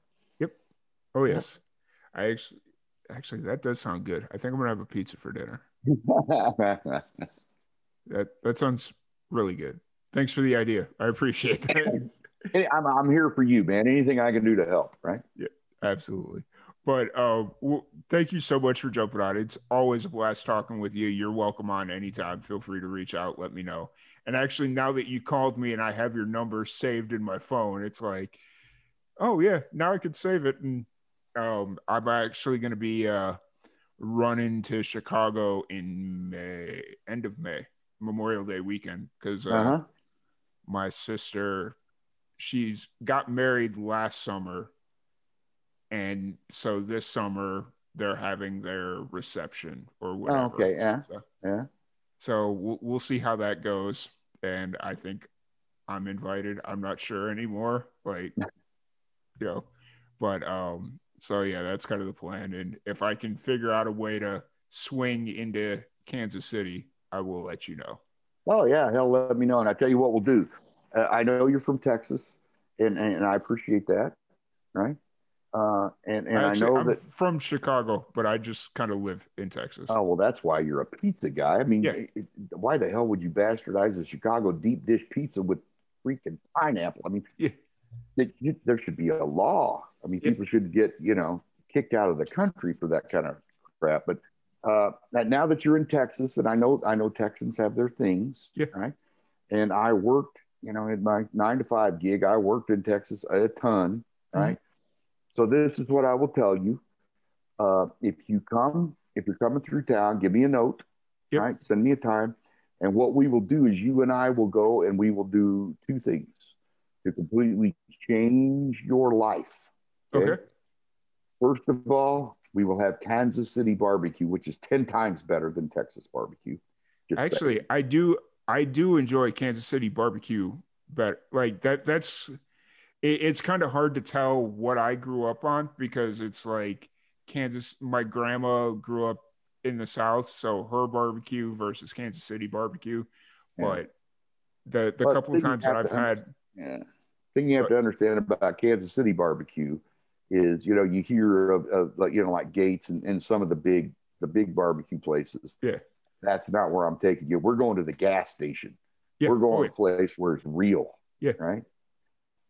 Yep. Oh yes, I actually actually that does sound good. I think I'm gonna have a pizza for dinner. that that sounds really good. Thanks for the idea. I appreciate that. I'm I'm here for you, man. Anything I can do to help, right? Yeah, absolutely. But uh, well, thank you so much for jumping on. It's always a blast talking with you. You're welcome on anytime. Feel free to reach out. Let me know. And actually, now that you called me and I have your number saved in my phone, it's like, oh yeah, now I could save it. And um, I'm actually going to be uh, running to Chicago in May, end of May, Memorial Day weekend, because uh, uh-huh. my sister, she's got married last summer and so this summer they're having their reception or whatever. Oh, okay, yeah, so, yeah. So we'll we'll see how that goes, and I think I'm invited. I'm not sure anymore, like you know, but um, so yeah, that's kind of the plan. And if I can figure out a way to swing into Kansas City, I will let you know. Oh yeah, he'll let me know, and I tell you what we'll do. Uh, I know you're from Texas, and and I appreciate that, right? Uh, and and Actually, I know I'm that from Chicago, but I just kind of live in Texas. Oh well, that's why you're a pizza guy. I mean, yeah. it, why the hell would you bastardize a Chicago deep dish pizza with freaking pineapple? I mean, yeah. you, there should be a law. I mean, yeah. people should get you know kicked out of the country for that kind of crap. But uh, now that you're in Texas, and I know I know Texans have their things, yeah. right? And I worked, you know, in my nine to five gig, I worked in Texas a ton, right? Mm-hmm so this is what I will tell you. Uh, if you come, if you're coming through town, give me a note. Yep. Right, send me a time, and what we will do is you and I will go and we will do two things to completely change your life. Okay. okay. First of all, we will have Kansas City barbecue, which is ten times better than Texas barbecue. Actually, I do I do enjoy Kansas City barbecue, but like that that's it, it's kind of hard to tell what I grew up on because it's like Kansas. My grandma grew up in the South, so her barbecue versus Kansas City barbecue. Yeah. But the the but couple of times that I've had, yeah, thing you have but, to understand about Kansas City barbecue is you know you hear of, of like you know like Gates and, and some of the big the big barbecue places. Yeah, that's not where I'm taking you. We're going to the gas station. Yeah. We're going oh, yeah. to a place where it's real. Yeah. Right.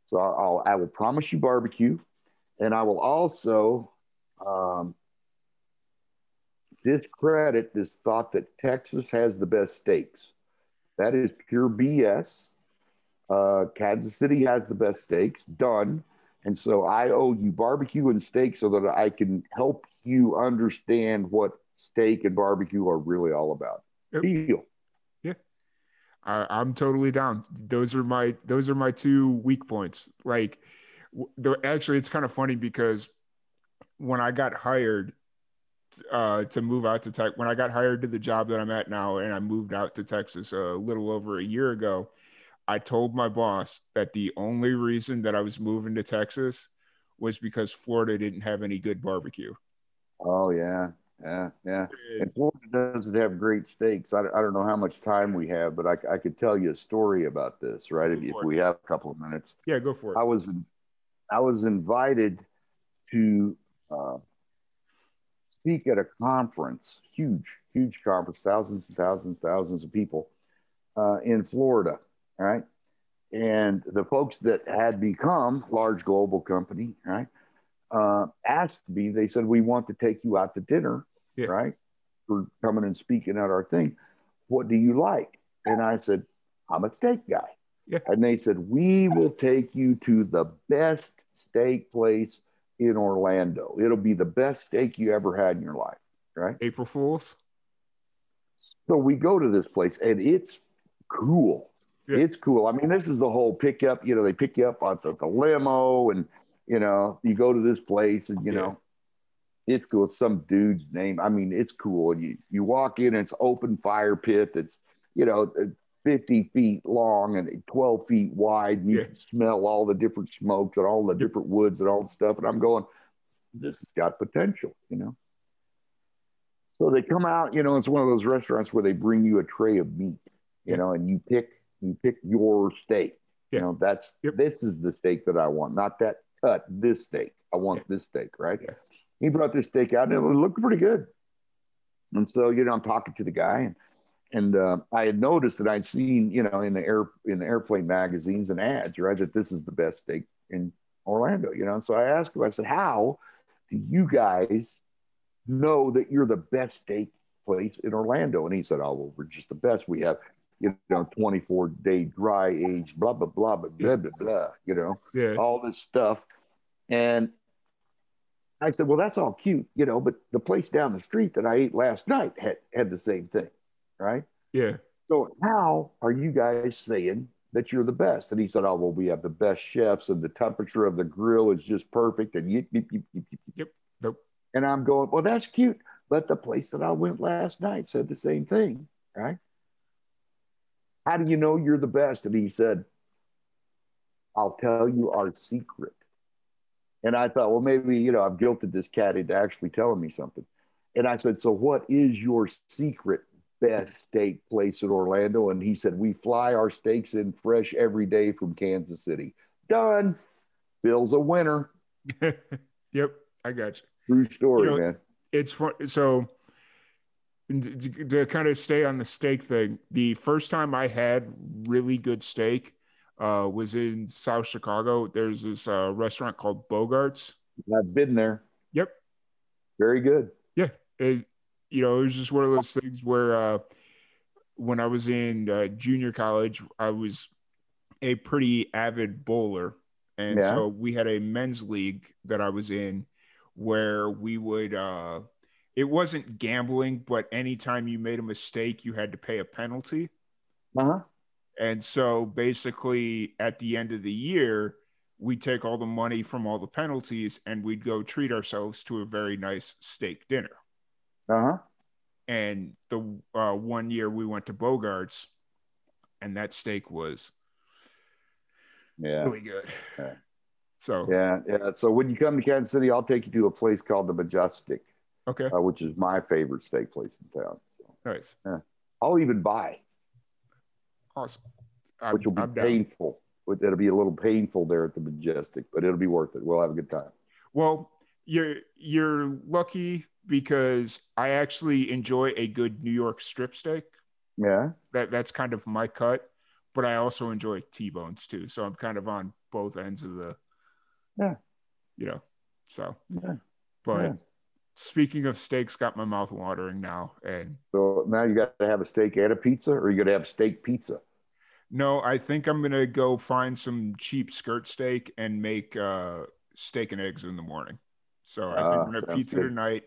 So I'll, I will promise you barbecue, and I will also um, discredit this thought that Texas has the best steaks. That is pure BS. Uh, Kansas City has the best steaks. Done. And so I owe you barbecue and steak so that I can help you understand what steak and barbecue are really all about. Deal. I, am totally down. Those are my those are my two weak points. Like, actually, it's kind of funny because when I got hired uh, to move out to Tech, when I got hired to the job that I'm at now, and I moved out to Texas a little over a year ago, I told my boss that the only reason that I was moving to Texas was because Florida didn't have any good barbecue. Oh yeah, yeah, yeah. And Florida doesn't have great steaks. I, I don't know how much time we have, but I, I could tell you a story about this, right? If, if we have a couple of minutes. Yeah, go for it. I was I was invited to uh, speak at a conference, huge, huge conference, thousands and thousands, and thousands of people uh, in Florida, right? And the folks that had become large global company, right? Uh, asked me, they said, We want to take you out to dinner, yeah. right? For coming and speaking at our thing. What do you like? And I said, I'm a steak guy. Yeah. And they said, We will take you to the best steak place in Orlando. It'll be the best steak you ever had in your life, right? April Fools. So we go to this place and it's cool. Yeah. It's cool. I mean, this is the whole pickup, you know, they pick you up on the, the limo and you know, you go to this place and you yeah. know, it's cool. Some dude's name. I mean, it's cool. And you you walk in, and it's open fire pit that's you know. Uh, 50 feet long and 12 feet wide. And you yeah. can smell all the different smokes and all the different woods and all the stuff. And I'm going, this has got potential, you know? So they come out, you know, it's one of those restaurants where they bring you a tray of meat, you yeah. know, and you pick, you pick your steak. Yeah. You know, that's, yep. this is the steak that I want, not that cut this steak. I want yeah. this steak, right? Yeah. he brought this steak out and it looked pretty good. And so, you know, I'm talking to the guy and, and uh, I had noticed that I'd seen, you know, in the air in the airplane magazines and ads, right, that this is the best steak in Orlando, you know. And so I asked him, I said, How do you guys know that you're the best steak place in Orlando? And he said, Oh, well, we're just the best. We have, you know, 24 day dry age, blah, blah, blah, blah, blah, blah, blah, you know, Yeah. all this stuff. And I said, Well, that's all cute, you know, but the place down the street that I ate last night had, had the same thing, right? Yeah. So how are you guys saying that you're the best? And he said, Oh, well, we have the best chefs and the temperature of the grill is just perfect. And yip, yip, yip, yip, yip, Yep. Nope. And I'm going, Well, that's cute. But the place that I went last night said the same thing, right? How do you know you're the best? And he said, I'll tell you our secret. And I thought, well, maybe, you know, I've guilted this cat into actually telling me something. And I said, so what is your secret best steak place in Orlando? And he said, we fly our steaks in fresh every day from Kansas City. Done. Bill's a winner. yep. I got you. True story, You know, man. it's fun. So to, kind of stay on the steak thing, the first time I had really good steak uh, was in South Chicago. There's this uh, restaurant called Bogarts. I've been there. Yep. Very good. Yeah. It, you know, it was just one of those things where uh, when I was in uh, junior college, I was a pretty avid bowler. And Yeah. so we had a men's league that I was in where we would, uh, it wasn't gambling, but anytime you made a mistake, you had to pay a penalty. Uh-huh. And so basically, at the end of the year, we take all the money from all the penalties and we'd go treat ourselves to a very nice steak dinner. Uh-huh. And the uh, one year we went to Bogarts, and that steak was Yeah. really good. Yeah. So Yeah. Yeah. So when you come to Kansas City, I'll take you to a place called the Majestic, okay, uh, which is my favorite steak place in town. nice, I'll even buy, awesome. I'm, which will be I'm painful. But It'll be a little painful there at the Majestic, but it'll be worth it. We'll have a good time. Well, you're you're lucky because I actually enjoy a good New York strip steak. Yeah. That that's kind of my cut, but I also enjoy T-bones too. So I'm kind of on both ends of the Yeah. you know. So Yeah. but Yeah. Speaking of steaks, got my mouth watering now. And So now you got to have a steak and a pizza, or you got to have steak pizza. no, I think I'm gonna go find some cheap skirt steak and make uh steak and eggs in the morning. So I think Ah, I'm gonna pizza good. tonight.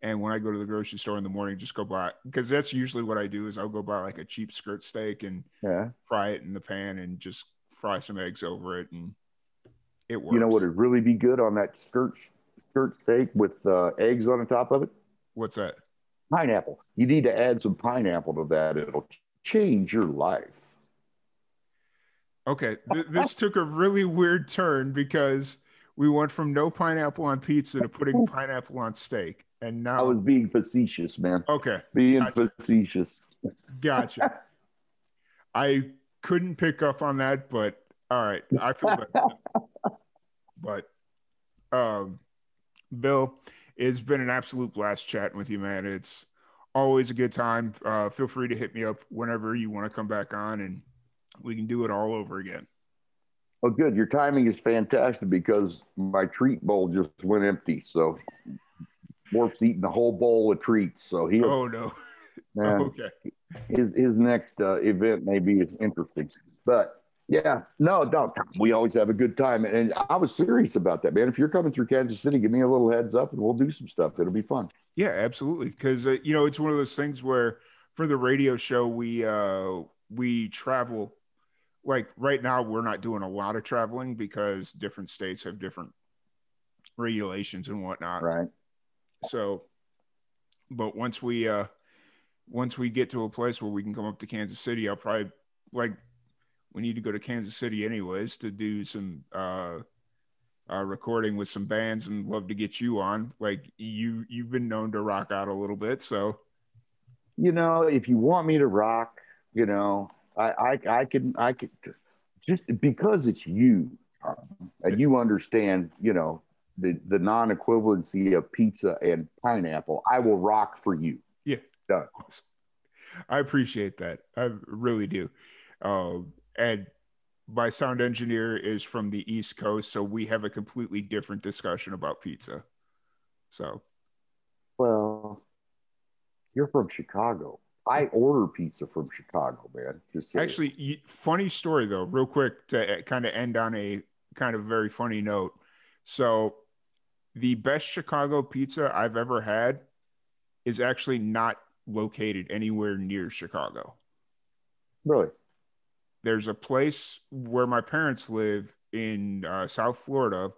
And when I go to the grocery store in the morning, just go buy because that's usually what I do is I'll go buy like a cheap skirt steak and Yeah. fry it in the pan and just fry some eggs over it and it works. You know what would really be good on that skirt skirt steak with uh, eggs on the top of it? What's that? Pineapple. You need to add some pineapple to that. It'll change your life. Okay, th- this took a really weird turn because we went from no pineapple on pizza to putting pineapple on steak, and now I was being facetious, man. okay, Being Gotcha. facetious. gotcha. I couldn't pick up on that, but all right, I feel better. But um, Bill, it's been an absolute blast chatting with you, man. It's always a good time. Uh, feel free to hit me up whenever you want to come back on, and we can do it all over again. Oh, good. Your timing is fantastic because my treat bowl just went empty. So Worf's eating the whole bowl of treats. So he, Oh no. man, okay. his, his next uh, event may be interesting. But yeah, no, no, don't. we always have a good time. And I was serious about that, man. If you're coming through Kansas City, give me a little heads up and we'll do some stuff. It'll be fun. Yeah, absolutely. Because uh, you know, it's one of those things where for the radio show, we uh, we travel. Like right now, we're not doing a lot of traveling because different states have different regulations and whatnot. Right. So, but once we uh, once we get to a place where we can come up to Kansas City, I'll probably like we need to go to Kansas City anyways to do some uh, uh, recording with some bands and love to get you on. Like you, you've been known to rock out a little bit, so You know, if you want me to rock, you know, I, I, I can, I could just because it's you um, and you understand, you know, the the non equivalency of pizza and pineapple, I will rock for you. Yeah, Done. I appreciate that. I really do. Um, and my sound engineer is from the East Coast, so we have a completely different discussion about pizza. So, Well, you're from Chicago. I order pizza from Chicago, man. Just saying. actually, funny story though, real quick to uh, kind of end on a kind of very funny note. So, the best Chicago pizza I've ever had is actually not located anywhere near Chicago. really, there's a place where my parents live in uh, South Florida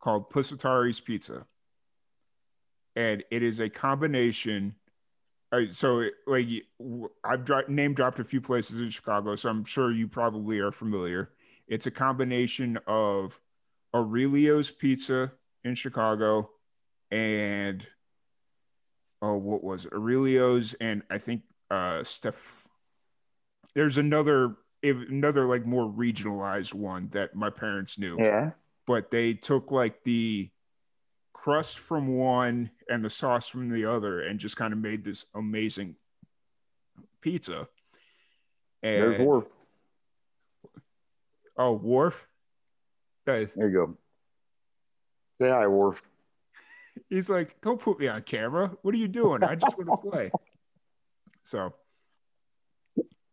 called Pusatari's Pizza, and it is a combination. Uh, so, it, like, I've dro- name dropped a few places in Chicago, so I'm sure you probably are familiar. It's a combination of Aurelio's Pizza in Chicago and oh, what was it? Aurelio's and I think uh Steph. There's another another like more regionalized one that my parents knew, yeah. but they took like the crust from one and the sauce from the other and just kind of made this amazing pizza. There's And Worf. oh, Worf. Guys, There you go. Say hi, Worf. he's like, don't put me on camera. What are you doing? I just want to play. So,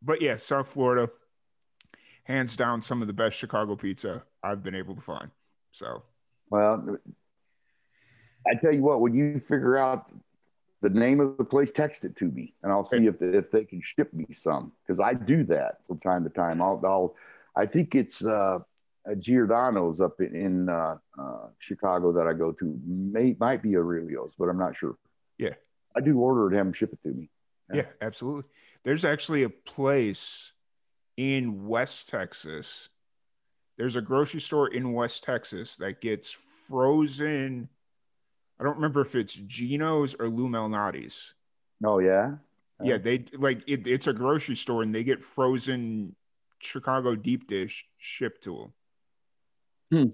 but yeah, South Florida, hands down, some of the best Chicago pizza I've been able to find. So, Well, I tell you what, when you figure out the name of the place, text it to me, and I'll see if if they can ship me some because I do that from time to time. I'll, I'll I think it's uh, Giordano's up in, in uh, uh, Chicago that I go to. May might be Aurelio's, but I'm not sure. Yeah. I do order it, have them ship it to me. yeah, absolutely. There's actually a place in West Texas. There's a grocery store in West Texas that gets frozen. I don't remember if it's Gino's or Lou Malnati's. Oh yeah, Yeah, they like it, it's a grocery store and they get frozen Chicago deep dish shipped to them.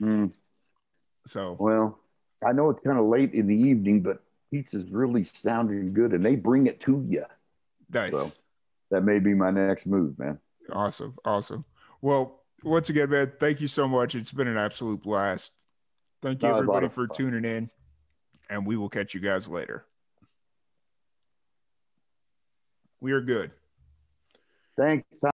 Mm, So well, I know it's kind of late in the evening, but pizza's really sounding good, and they bring it to you. nice, So- That may be my next move, man. awesome, awesome. Well, once again, man, thank you so much. It's been an absolute blast. Thank you No, it was a lot everybody for fun. tuning in, and we will catch you guys later. We are good. Thanks.